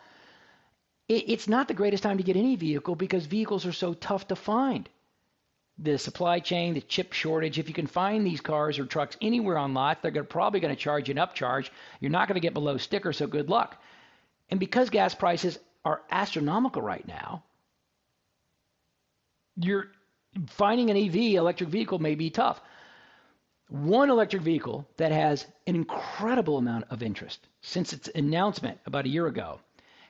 it, it's not the greatest time to get any vehicle because vehicles are so tough to find the supply chain, the chip shortage. If you can find these cars or trucks anywhere on lots, they're gonna, probably going to charge an upcharge. You're not going to get below sticker, so good luck. And because gas prices are astronomical right now, you're finding an EV electric vehicle may be tough. One electric vehicle that has an incredible amount of interest since its announcement about a year ago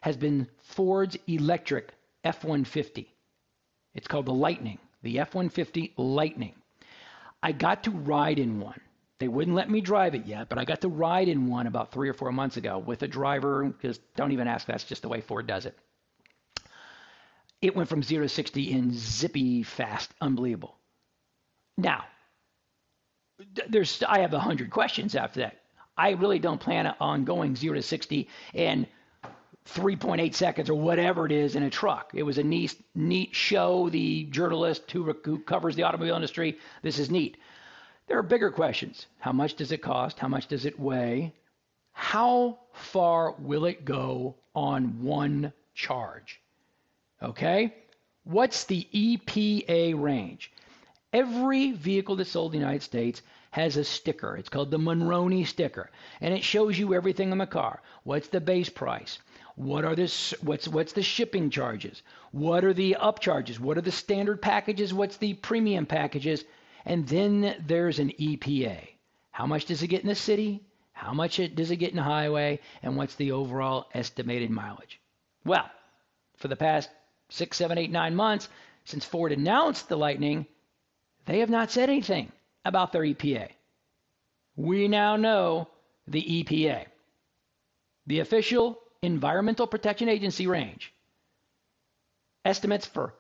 has been Ford's electric F 150. It's called the Lightning the F 150 Lightning. I got to ride in one. They wouldn't let me drive it yet, but I got to ride in one about three or four months ago with a driver, because don't even ask, that's just the way Ford does it. It went from 0 to 60 in zippy fast, unbelievable. Now, there's I have a hundred questions after that. I really don't plan on going 0 to 60 and 3.8 seconds or whatever it is in a truck. It was a neat, neat show. The journalist who, who covers the automobile industry, this is neat. There are bigger questions. How much does it cost? How much does it weigh? How far will it go on one charge? Okay? What's the EPA range? Every vehicle that's sold in the United States has a sticker. It's called the Monroney sticker. And it shows you everything on the car. What's the base price? What are this? What's what's the shipping charges? What are the upcharges? What are the standard packages? What's the premium packages? And then there's an EPA. How much does it get in the city? How much it, does it get in the highway? And what's the overall estimated mileage? Well, for the past six, seven, eight, nine months since Ford announced the Lightning, they have not said anything about their EPA. We now know the EPA, the official Environmental Protection Agency range. Estimates for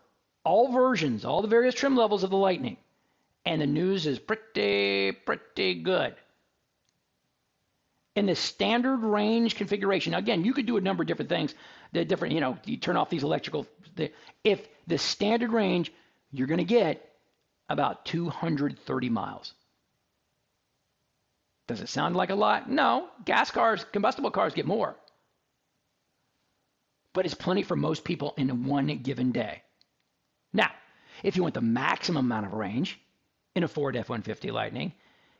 all versions, all the various trim levels of the Lightning. And the news is pretty, pretty good. In the standard range configuration, again, you could do a number of different things. The different, you know, you turn off these electrical. The, if the standard range, you're going to get about 230 miles. Does it sound like a lot? No. Gas cars, combustible cars get more. But it's plenty for most people in one given day. Now, if you want the maximum amount of range in a Ford F 150 Lightning,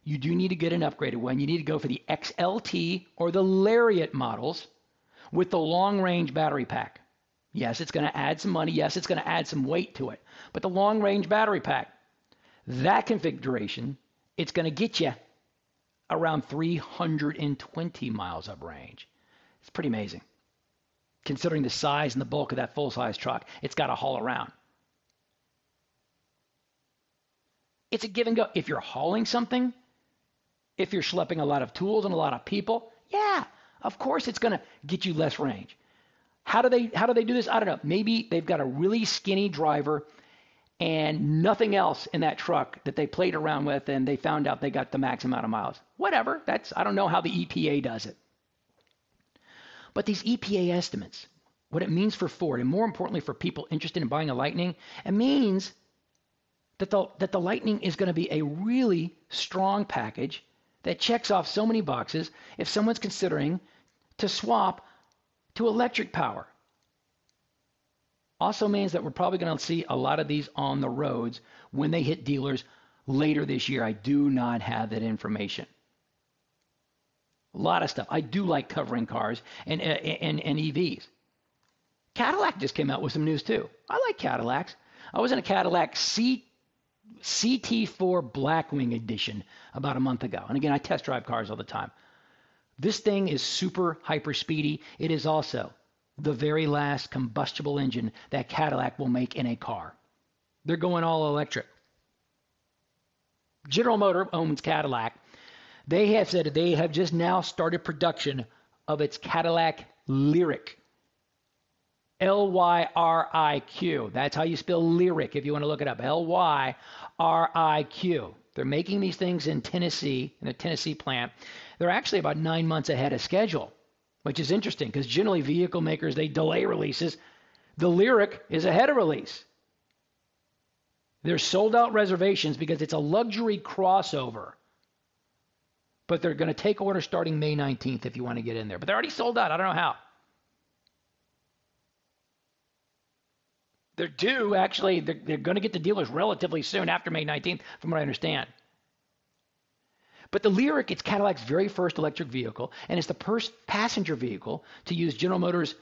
you do need to get an upgraded one. You need to go for the XLT or the Lariat models with the long range battery pack. Yes, it's going to add some money. Yes, it's going to add some weight to it. But the long range battery pack, that configuration, it's going to get you around 320 miles of range. It's pretty amazing. Considering the size and the bulk of that full size truck, it's got to haul around. It's a give and go. If you're hauling something, if you're schlepping a lot of tools and a lot of people, yeah, of course it's going to get you less range. How do they how do they do this? I don't know. Maybe they've got a really skinny driver and nothing else in that truck that they played around with and they found out they got the max amount of miles. Whatever. That's I don't know how the EPA does it. But these EPA estimates, what it means for Ford and more importantly for people interested in buying a Lightning, it means that the that the Lightning is going to be a really strong package that checks off so many boxes if someone's considering to swap to electric power. Also means that we're probably going to see a lot of these on the roads when they hit dealers later this year. I do not have that information. A lot of stuff. I do like covering cars and, uh, and, and EVs. Cadillac just came out with some news too. I like Cadillacs. I was in a Cadillac C, CT4 Blackwing edition about a month ago. And again, I test drive cars all the time. This thing is super hyper speedy. It is also the very last combustible engine that Cadillac will make in a car. They're going all electric. General Motor owns Cadillac. They have said they have just now started production of its Cadillac LYRIQ. L Y R I Q. That's how you spell lyric if you want to look it up. L Y R I Q. They're making these things in Tennessee, in a Tennessee plant. They're actually about nine months ahead of schedule, which is interesting because generally vehicle makers they delay releases. The LYRIQ is ahead of release. There's sold out reservations because it's a luxury crossover. But they're going to take orders starting May 19th if you want to get in there. But they're already sold out. I don't know how. They're due, actually, they're, they're going to get the dealers relatively soon after May 19th, from what I understand. But the LYRIQ, it's Cadillac's very first electric vehicle, and it's the first passenger vehicle to use General Motors'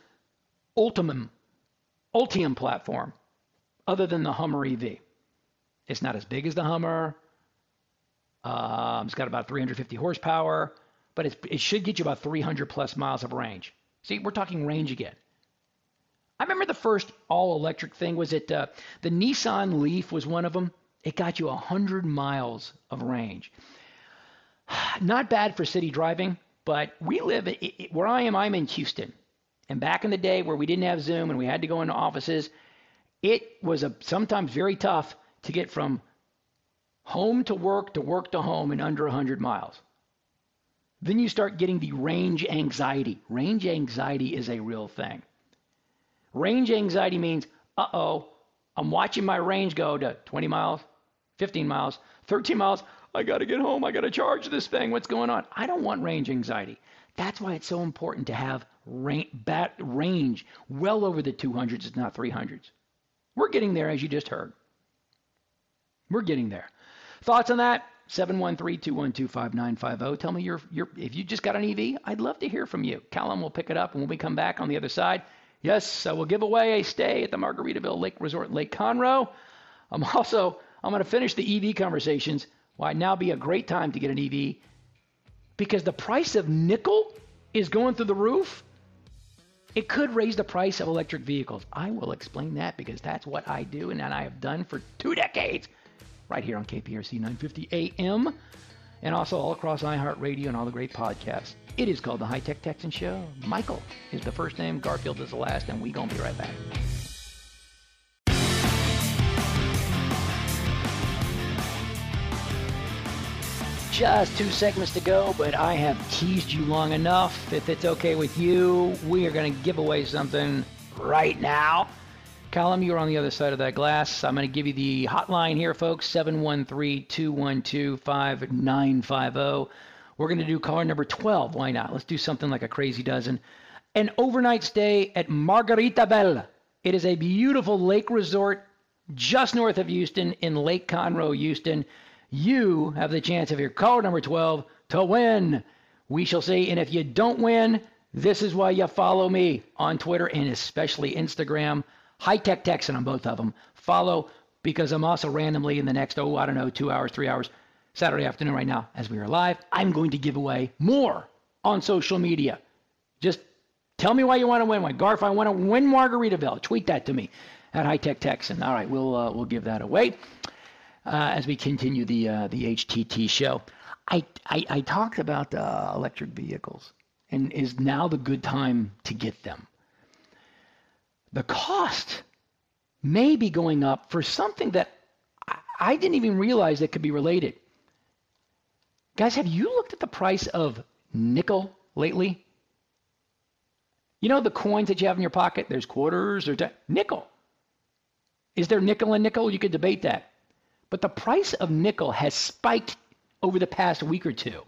Ultium, Ultium platform, other than the Hummer EV. It's not as big as the Hummer. Um, it's got about 350 horsepower, but it should get you about 300 plus miles of range. See, we're talking range again. I remember the first all electric thing was it uh, the Nissan Leaf was one of them. It got you 100 miles of range. Not bad for city driving, but we live it, it, where I am. I'm in Houston, and back in the day where we didn't have Zoom and we had to go into offices, it was a, sometimes very tough to get from home to work to work to home in under 100 miles. Then you start getting the range anxiety. Range anxiety is a real thing. Range anxiety means, uh oh, I'm watching my range go to 20 miles, 15 miles, 13 miles. I got to get home. I got to charge this thing. What's going on? I don't want range anxiety. That's why it's so important to have range, well over the 200s, if not 300s. We're getting there, as you just heard. We're getting there. Thoughts on that? 713-212-5950. Tell me your your if you just got an EV, I'd love to hear from you. Callum will pick it up and when we come back on the other side, yes, I will give away a stay at the Margaritaville Lake Resort Lake Conroe. I'm also I'm going to finish the EV conversations. Why now be a great time to get an EV because the price of nickel is going through the roof. It could raise the price of electric vehicles. I will explain that because that's what I do and that I have done for two decades right here on KPRC 950 AM and also all across iHeartRadio and all the great podcasts. It is called the High Tech Texan Show. Michael is the first name, Garfield is the last, and we to be right back. Just two segments to go, but I have teased you long enough. If it's okay with you, we are going to give away something right now. Callum, you're on the other side of that glass. I'm going to give you the hotline here, folks 713 212 5950. We're going to do caller number 12. Why not? Let's do something like a crazy dozen. An overnight stay at Margarita Margaritaville. It is a beautiful lake resort just north of Houston in Lake Conroe, Houston. You have the chance of your caller number 12 to win. We shall see. And if you don't win, this is why you follow me on Twitter and especially Instagram. High Tech Texan on both of them. Follow because I'm also randomly in the next, oh, I don't know, two hours, three hours, Saturday afternoon right now as we are live. I'm going to give away more on social media. Just tell me why you want to win one. Garf, I want to win Margaritaville. Tweet that to me at High Tech Texan. All right, we'll uh, we'll give that away as we continue the uh, the HTT show. I, I, I talked about uh, electric vehicles, and is now the good time to get them? The cost may be going up for something that I, didn't even realize that could be related. Guys, have you looked at the price of nickel lately? You know the coins that you have in your pocket? There's quarters or nickel. Is there nickel and nickel? You could debate that. But the price of nickel has spiked over the past week or two.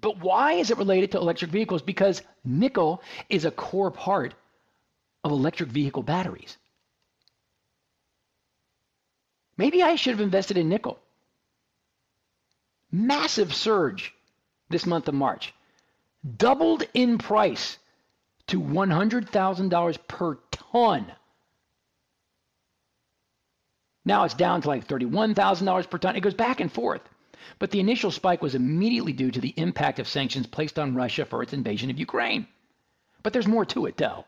But why is it related to electric vehicles? Because nickel is a core part of electric vehicle batteries. Maybe I should have invested in nickel. Massive surge this month of March. Doubled in price to $100,000 per ton. Now it's down to like $31,000 per ton. It goes back and forth. But the initial spike was immediately due to the impact of sanctions placed on Russia for its invasion of Ukraine. But there's more to it, though.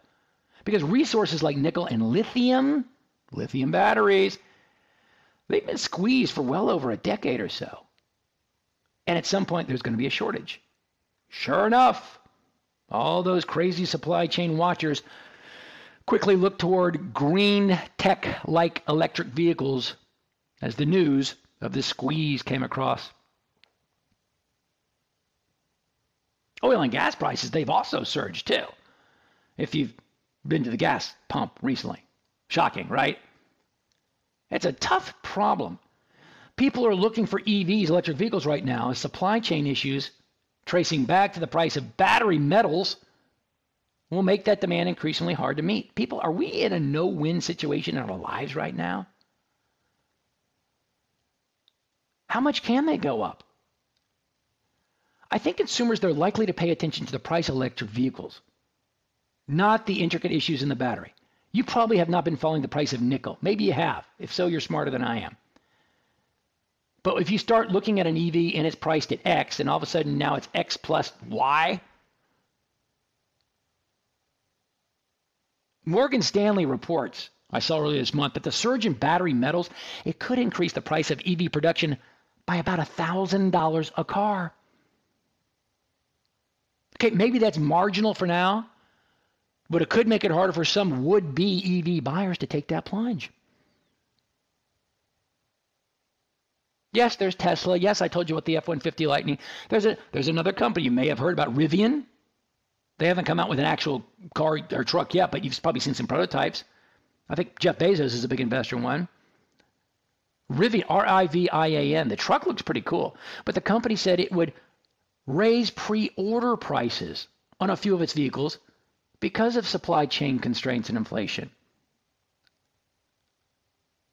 Because resources like nickel and lithium, lithium batteries, they've been squeezed for well over a decade or so. And at some point, there's going to be a shortage. Sure enough, all those crazy supply chain watchers quickly look toward green tech like electric vehicles as the news of this squeeze came across. Oil and gas prices, they've also surged too. If you've been to the gas pump recently, shocking, right? It's a tough problem. People are looking for EVs, electric vehicles, right now as supply chain issues, tracing back to the price of battery metals, will make that demand increasingly hard to meet. People, are we in a no win situation in our lives right now? How much can they go up? I think consumers they're likely to pay attention to the price of electric vehicles, not the intricate issues in the battery. You probably have not been following the price of nickel. Maybe you have. If so, you're smarter than I am. But if you start looking at an EV and it's priced at X and all of a sudden now it's X plus Y, Morgan Stanley reports, I saw earlier this month, that the surge in battery metals, it could increase the price of EV production by about $1,000 a car. Okay, maybe that's marginal for now, but it could make it harder for some would be EV buyers to take that plunge. Yes, there's Tesla. Yes, I told you about the F-150 Lightning. There's a there's another company you may have heard about, Rivian. They haven't come out with an actual car or truck yet, but you've probably seen some prototypes. I think Jeff Bezos is a big investor in one. Rivian, R-I-V-I-A-N. The truck looks pretty cool, but the company said it would raise pre-order prices on a few of its vehicles because of supply chain constraints and inflation.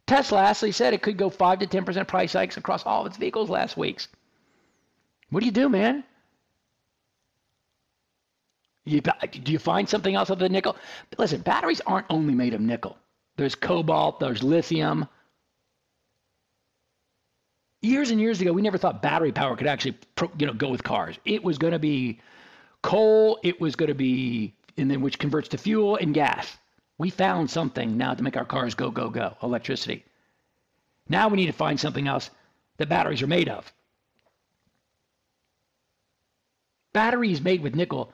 Tesla actually said it could go 5 to 10% price hikes across all of its vehicles last week. What do you do, man? You, do you find something else other than nickel? Listen, batteries aren't only made of nickel. There's cobalt, there's lithium. Years and years ago, we never thought battery power could actually, you know, go with cars. It was going to be coal. It was going to be, and then which converts to fuel and gas. We found something now to make our cars go, go, go. Electricity. Now we need to find something else that batteries are made of. Batteries made with nickel,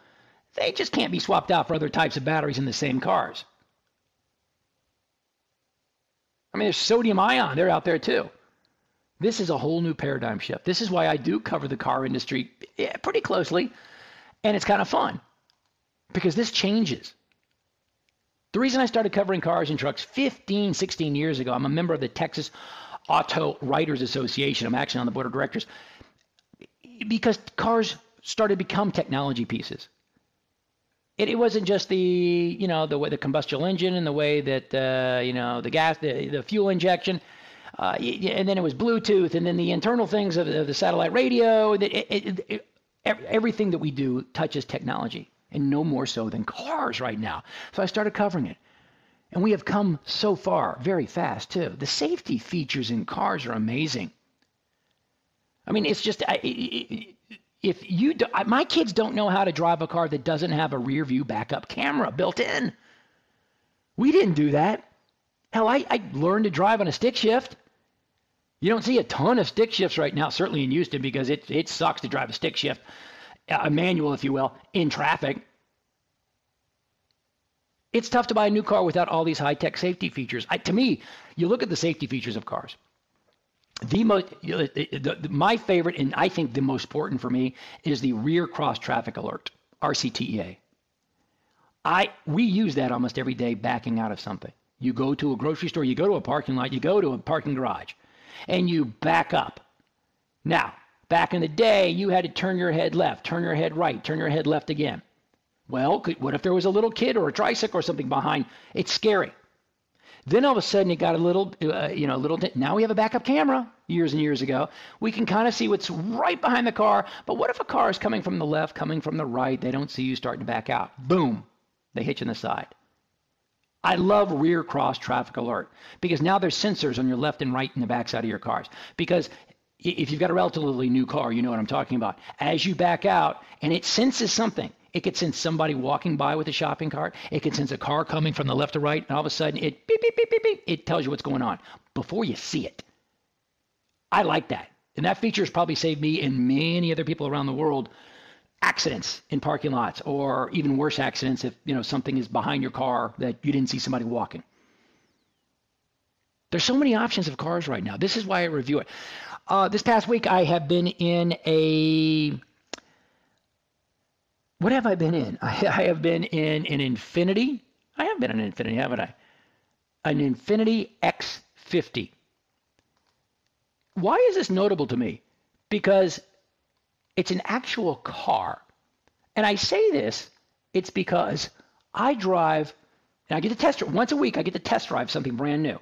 they just can't be swapped out for other types of batteries in the same cars. I mean, there's sodium ion, they're out there too. This is a whole new paradigm shift. This is why I do cover the car industry eh, pretty closely, and it's kind of fun because this changes. The reason I started covering cars and trucks 15, 16 years ago, I'm a member of the Texas Auto Writers Association. I'm actually on the board of directors because cars started to become technology pieces. It, it wasn't just the you know the way the combustion engine and the way that uh, you know the gas the, the fuel injection. Uh, and then it was Bluetooth, and then the internal things of, of the satellite radio. It, it, it, everything that we do touches technology, and no more so than cars right now. So I started covering it. And we have come so far very fast, too. The safety features in cars are amazing. I mean, it's just, I, if you do, my kids don't know how to drive a car that doesn't have a rear view backup camera built in. We didn't do that. Hell, I, I learned to drive on a stick shift. You don't see a ton of stick shifts right now, certainly in Houston, because it, it sucks to drive a stick shift, uh, a manual, if you will, in traffic. It's tough to buy a new car without all these high tech safety features. I, to me, you look at the safety features of cars the most my favorite and I think the most important for me is the rear cross traffic alert RCTEA. I we use that almost every day backing out of something. You go to a grocery store, you go to a parking lot, you go to a parking garage, and you back up. Now, back in the day, you had to turn your head left, turn your head right, turn your head left again. Well, could, what if there was a little kid or a tricycle or something behind? It's scary. Then all of a sudden it got a little, uh, you know, a little. Now we have a backup camera. Years and years ago, we can kind of see what's right behind the car. But what if a car is coming from the left, coming from the right? They don't see you starting to back out. Boom, they hit you in the side. I love rear cross traffic alert because now there's sensors on your left and right and the backside of your cars. Because if you've got a relatively new car, you know what I'm talking about. As you back out and it senses something, it could sense somebody walking by with a shopping cart. It could sense a car coming from the left to right, and all of a sudden it beep beep beep beep beep. It tells you what's going on before you see it. I like that, and that feature has probably saved me and many other people around the world accidents in parking lots, or even worse accidents if you know something is behind your car that you didn't see somebody walking. There's so many options of cars right now. This is why I review it. Uh, this past week, I have been in a what have I been in? I, I have been in an Infiniti. I have been in an Infiniti, haven't I? An Infiniti X50. Why is this notable to me? Because it's an actual car. And I say this, it's because I drive, and I get to test once a week. I get to test drive something brand new.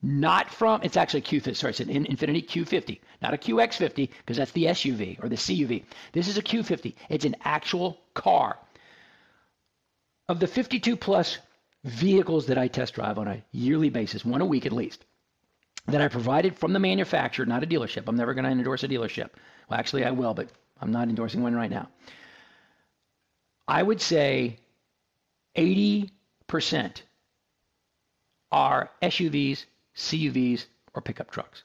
Not from, it's actually Q50, sorry, it's an Infiniti Q50, not a QX50, because that's the SUV or the CUV. This is a Q50. It's an actual car. Of the 52 plus vehicles that I test drive on a yearly basis, one a week at least, that I provided from the manufacturer, not a dealership. I'm never going to endorse a dealership. Well, actually, I will, but I'm not endorsing one right now. I would say 80% are SUVs, CUVs, or pickup trucks.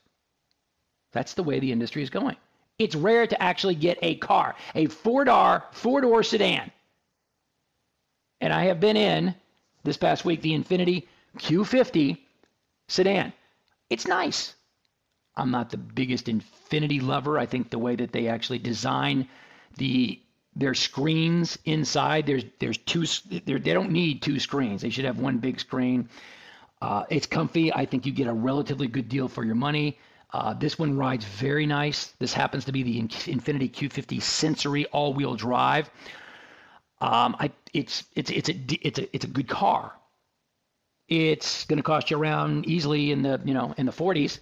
That's the way the industry is going. It's rare to actually get a car, a four door, four door sedan. And I have been in this past week the Infiniti Q50 sedan. It's nice. I'm not the biggest Infiniti lover. I think the way that they actually design the their screens inside there's there's two they don't need two screens. They should have one big screen. Uh, it's comfy. I think you get a relatively good deal for your money. Uh, this one rides very nice. This happens to be the Infiniti Q50 Sensory all-wheel drive. Um, I, it's it's it's a it's a it's a good car. it's going to cost you around easily in the you know in the 40s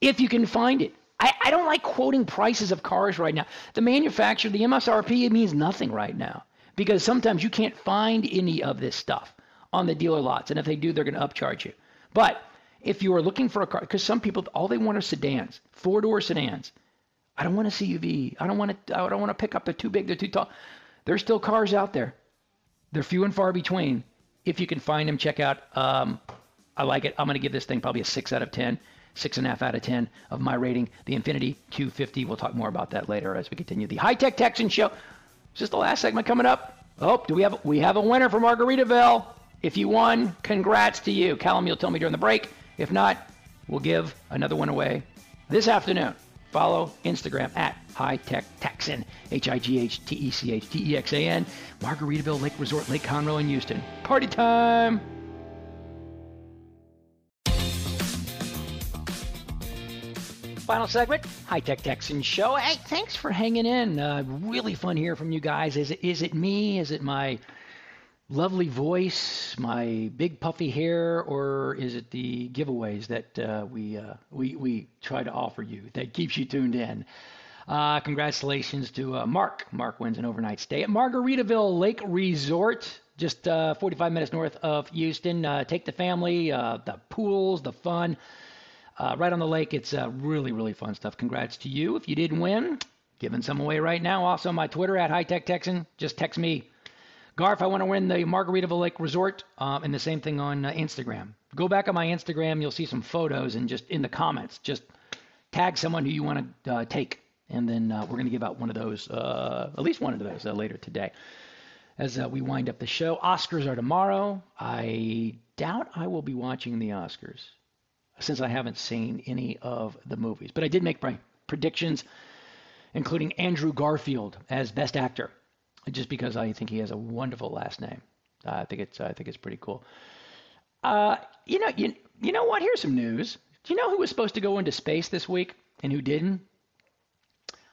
if you can find it. I, I don't like quoting prices of cars right now. The manufacturer, the MSRP, it means nothing right now because sometimes you can't find any of this stuff on the dealer lots, and if they do, they're going to upcharge you. But if you are looking for a car, because some people all they want are sedans, four door sedans. I don't want a CUV. I don't want to. I don't want to pick up. They're too big. They're too tall. There's still cars out there. They're few and far between. If you can find them, check out. Um, I like it. I'm going to give this thing probably a six out of ten, six and a half out of ten of my rating. The Infiniti Q50. We'll talk more about that later as we continue the High Tech Texan Show. Is this the last segment coming up? Oh, do we have we have a winner for Margaritaville? If you won, congrats to you. Callum, you'll tell me during the break. If not, we'll give another one away this afternoon. Follow Instagram at High Tech Texan, H I G H T E C H T E X A N, Margaritaville Lake Resort, Lake Conroe in Houston. Party time! Final segment, High Tech Texan Show. Hey, thanks for hanging in. Uh, really fun hearing from you guys. Is it, is it me? Is it my lovely voice, my big puffy hair, or is it the giveaways that uh, we, uh, we, we try to offer you that keeps you tuned in? Uh, congratulations to uh, Mark. Mark wins an overnight stay at Margaritaville Lake Resort, just uh, 45 minutes north of Houston. Uh, take the family, the pools, the fun. right on the lake. It's really, really fun stuff. Congrats to you. If you didn't win, giving some away right now. Also, my Twitter at High Tech Texan. Just text me Garf, I want to win the Margaritaville Lake Resort, um, and the same thing on uh, Instagram. Go back on my Instagram, you'll see some photos, and just in the comments, just tag someone who you want to uh, take, and then uh, we're going to give out one of those, uh, at least one of those uh, later today. As uh, we wind up the show, Oscars are tomorrow. I doubt I will be watching the Oscars since I haven't seen any of the movies, but I did make my predictions, including Andrew Garfield as Best Actor just because I think he has a wonderful last name. Uh, I think it's I think it's pretty cool. Uh, you know you you know what? Here's some news. Do you know who was supposed to go into space this week and who didn't?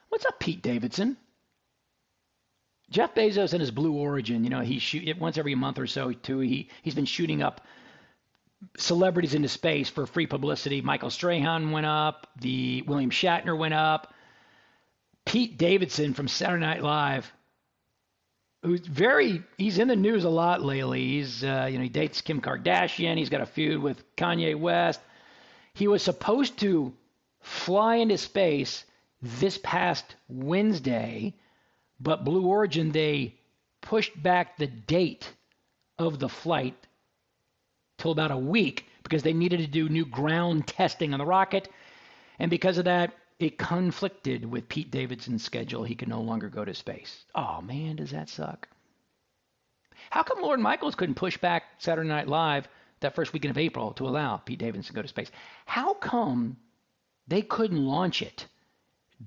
What's up, Pete Davidson? Jeff Bezos and his Blue Origin. You know he shoot it once every month or so too. He he's been shooting up celebrities into space for free publicity. Michael Strahan went up. The William Shatner went up. Pete Davidson from Saturday Night Live who's very he's in the news a lot lately. He's uh, you know he dates Kim Kardashian. He's got a feud with Kanye West. He was supposed to fly into space this past Wednesday, but Blue Origin they pushed back the date of the flight till about a week because they needed to do new ground testing on the rocket. And because of that, it conflicted with Pete Davidson's schedule. He could no longer go to space. Oh man, does that suck? How come Lorne Michaels couldn't push back Saturday Night Live that first weekend of April to allow Pete Davidson to go to space? How come they couldn't launch it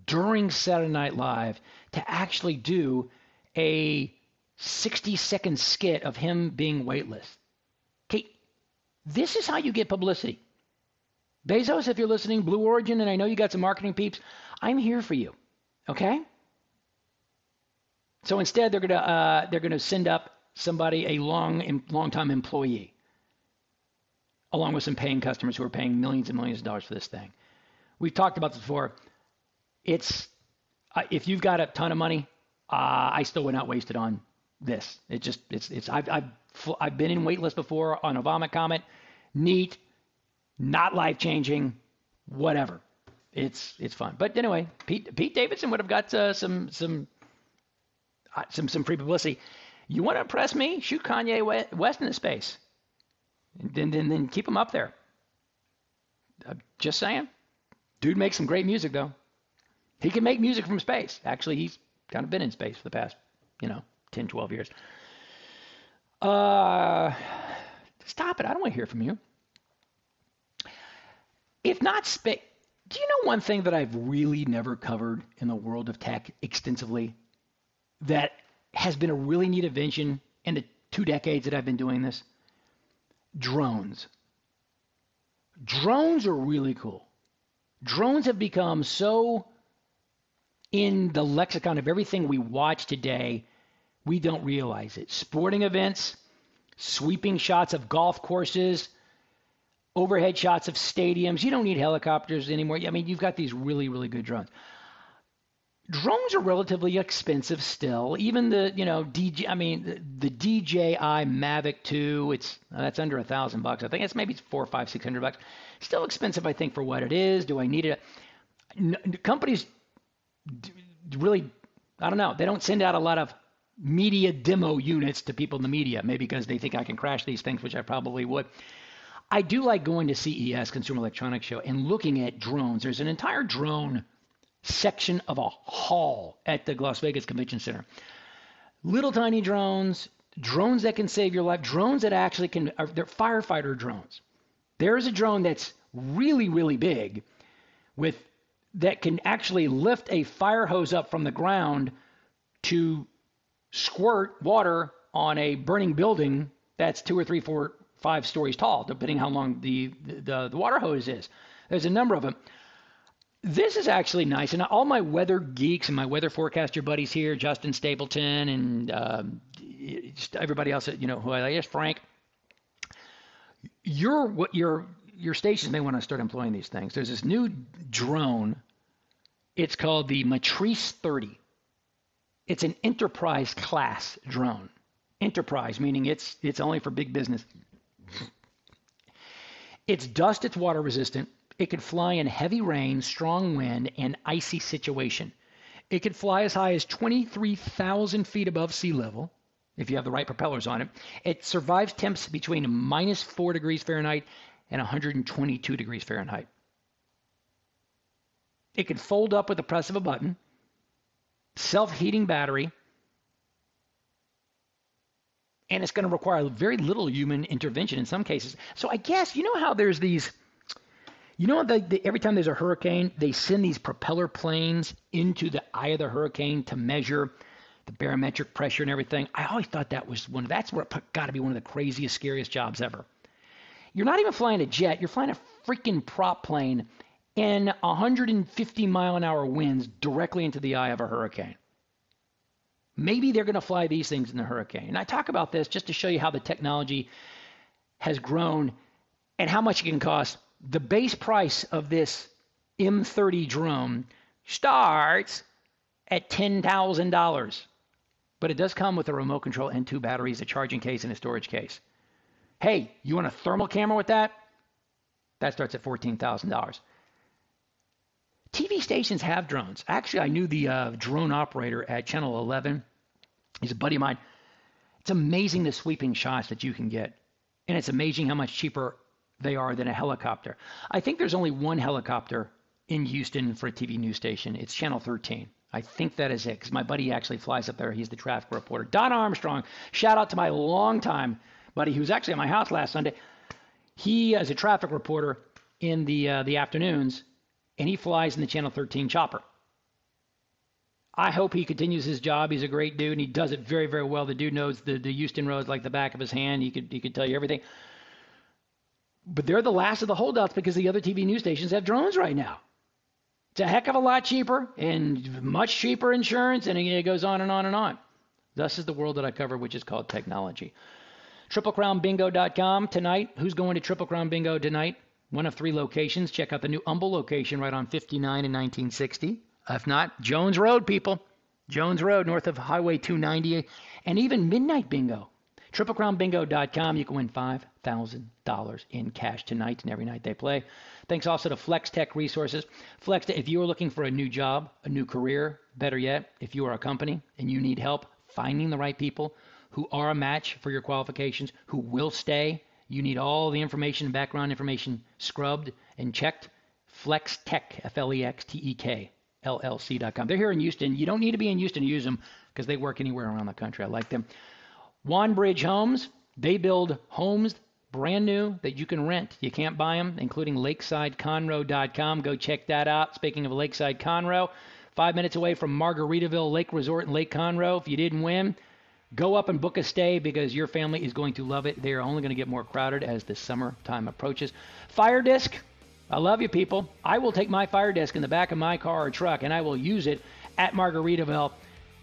during Saturday Night Live to actually do a 60 second skit of him being weightless? Okay, this is how you get publicity. Bezos, if you're listening, Blue Origin, and I know you got some marketing peeps, I'm here for you. Okay? So instead, they're gonna uh, they're gonna send up somebody a long long time employee, along with some paying customers who are paying millions and millions of dollars for this thing. We've talked about this before. It's uh, if you've got a ton of money, uh, I still would not waste it on this. It just it's it's I've I've I've been in waitlist before on Obama Comet. Neat, not life changing, whatever. It's it's fun. But anyway, Pete Pete Davidson would have got uh, some some uh, some some free publicity. You want to impress me? Shoot Kanye West into space, and then then then keep him up there. Uh, just saying, dude makes some great music though. He can make music from space. Actually, he's kind of been in space for the past, you know, 10, 12 years. Uh, stop it. I don't want to hear from you. If not space, do you know one thing that I've really never covered in the world of tech extensively that has been a really neat invention in the two decades that I've been doing this? Drones. Drones are really cool. Drones have become so in the lexicon of everything we watch today, we don't realize it. Sporting events, sweeping shots of golf courses, overhead shots of stadiums. You don't need helicopters anymore. I mean, you've got these really, really good drones. Drones are relatively expensive still. Even the, you know, DJ. I mean, the, the DJI Mavic 2. It's uh, that's under a thousand bucks. I think it's maybe four, five, six hundred bucks. Still expensive, I think, for what it is. Do I need it? N- companies really, I don't know. They don't send out a lot of media demo units to people in the media, maybe because they think I can crash these things, which I probably would. I do like going to CES, Consumer Electronics Show, and looking at drones. There's an entire drone section of a hall at the Las Vegas Convention Center. Little tiny drones, drones that can save your life, drones that actually can, they're firefighter drones. There's a drone that's really, really big with that can actually lift a fire hose up from the ground to squirt water on a burning building that's two or three, four, five stories tall, depending how long the, the, the water hose is. There's a number of them. This is actually nice, and all my weather geeks and my weather forecaster buddies here, Justin Stapleton and um, just everybody else, you know, who I guess Frank. Your what your your stations may want to start employing these things. There's this new drone. It's called the Matrice 30. It's an enterprise class drone. Enterprise meaning it's it's only for big business. It's dust, it's water resistant. It could fly in heavy rain, strong wind, and icy situation. It could fly as high as 23,000 feet above sea level if you have the right propellers on it. It survives temps between minus 4 degrees Fahrenheit and 122 degrees Fahrenheit. It could fold up with the press of a button, self heating battery, and it's going to require very little human intervention in some cases. So I guess, you know how there's these. You know, every time there's a hurricane, they send these propeller planes into the eye of the hurricane to measure the barometric pressure and everything. I always thought that was one. That's what got to be one of the craziest, scariest jobs ever. You're not even flying a jet. You're flying a freaking prop plane in 150 mile an hour winds directly into the eye of a hurricane. Maybe they're going to fly these things in the hurricane. And I talk about this just to show you how the technology has grown and how much it can cost. The base price of this M30 drone starts at $10,000. But it does come with a remote control and two batteries, a charging case, and a storage case. Hey, you want a thermal camera with that? That starts at $14,000. TV stations have drones. Actually, I knew the uh, drone operator at Channel 11. He's a buddy of mine. It's amazing the sweeping shots that you can get. And it's amazing how much cheaper they are than a helicopter. I think there's only one helicopter in Houston for a TV news station. It's Channel 13. I think that is it because my buddy actually flies up there. He's the traffic reporter. Don Armstrong, shout out to my longtime buddy who was actually at my house last Sunday. He is a traffic reporter in the uh, the afternoons, and he flies in the Channel 13 chopper. I hope he continues his job. He's a great dude, and he does it very, very well. The dude knows the, the Houston roads like the back of his hand. He could he could tell you everything. But they're the last of the holdouts because the other TV news stations have drones right now. It's a heck of a lot cheaper and much cheaper insurance, and it goes on and on and on. Thus is the world that I cover, which is called technology. TripleCrownBingo.com tonight. Who's going to Triple Crown Bingo tonight? One of three locations. Check out the new Humble location right on 59 and 1960. If not, Jones Road, people. Jones Road, north of Highway 290, and even Midnight Bingo. TripleCrownBingo.com. You can win $5,000 in cash tonight and every night they play. Thanks also to FlexTek Resources. Flex, if you are looking for a new job, a new career, better yet, if you are a company and you need help finding the right people who are a match for your qualifications, who will stay, you need all the information background information scrubbed and checked. FlexTek, F L E X T E K, LLC.com. They're here in Houston. You don't need to be in Houston to use them because they work anywhere around the country. I like them. Wanbridge Homes, they build homes brand new that you can rent. You can't buy them, including lakesideconroe.com. Go check that out. Speaking of Lakeside Conroe, five minutes away from Margaritaville Lake Resort in Lake Conroe. If you didn't win, go up and book a stay because your family is going to love it. They are only going to get more crowded as the summertime approaches. Fire disc. I love you people. I will take my fire disc in the back of my car or truck and I will use it at Margaritaville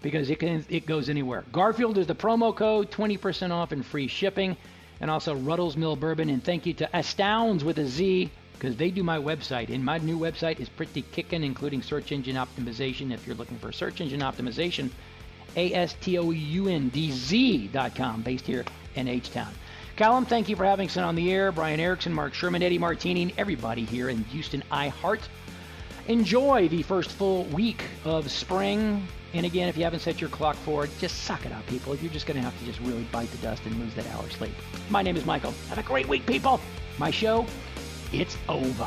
because it can it goes anywhere. Garfield is the promo code, 20% off and free shipping, and also Ruddell's Mill Bourbon. And thank you to Astoundz with a Z because they do my website. And my new website is pretty kicking, including search engine optimization. If you're looking for search engine optimization, A S T O U N D Z dot com, based here in H Town. Callum, thank you for having us on the air. Brian Erickson, Mark Sherman, Eddie Martini, and everybody here in Houston iHeart. Enjoy the first full week of spring. And again, if you haven't set your clock for it, just suck it up, people. You're just going to have to just really bite the dust and lose that hour of sleep. My name is Michael. Have a great week, people. My show, it's over.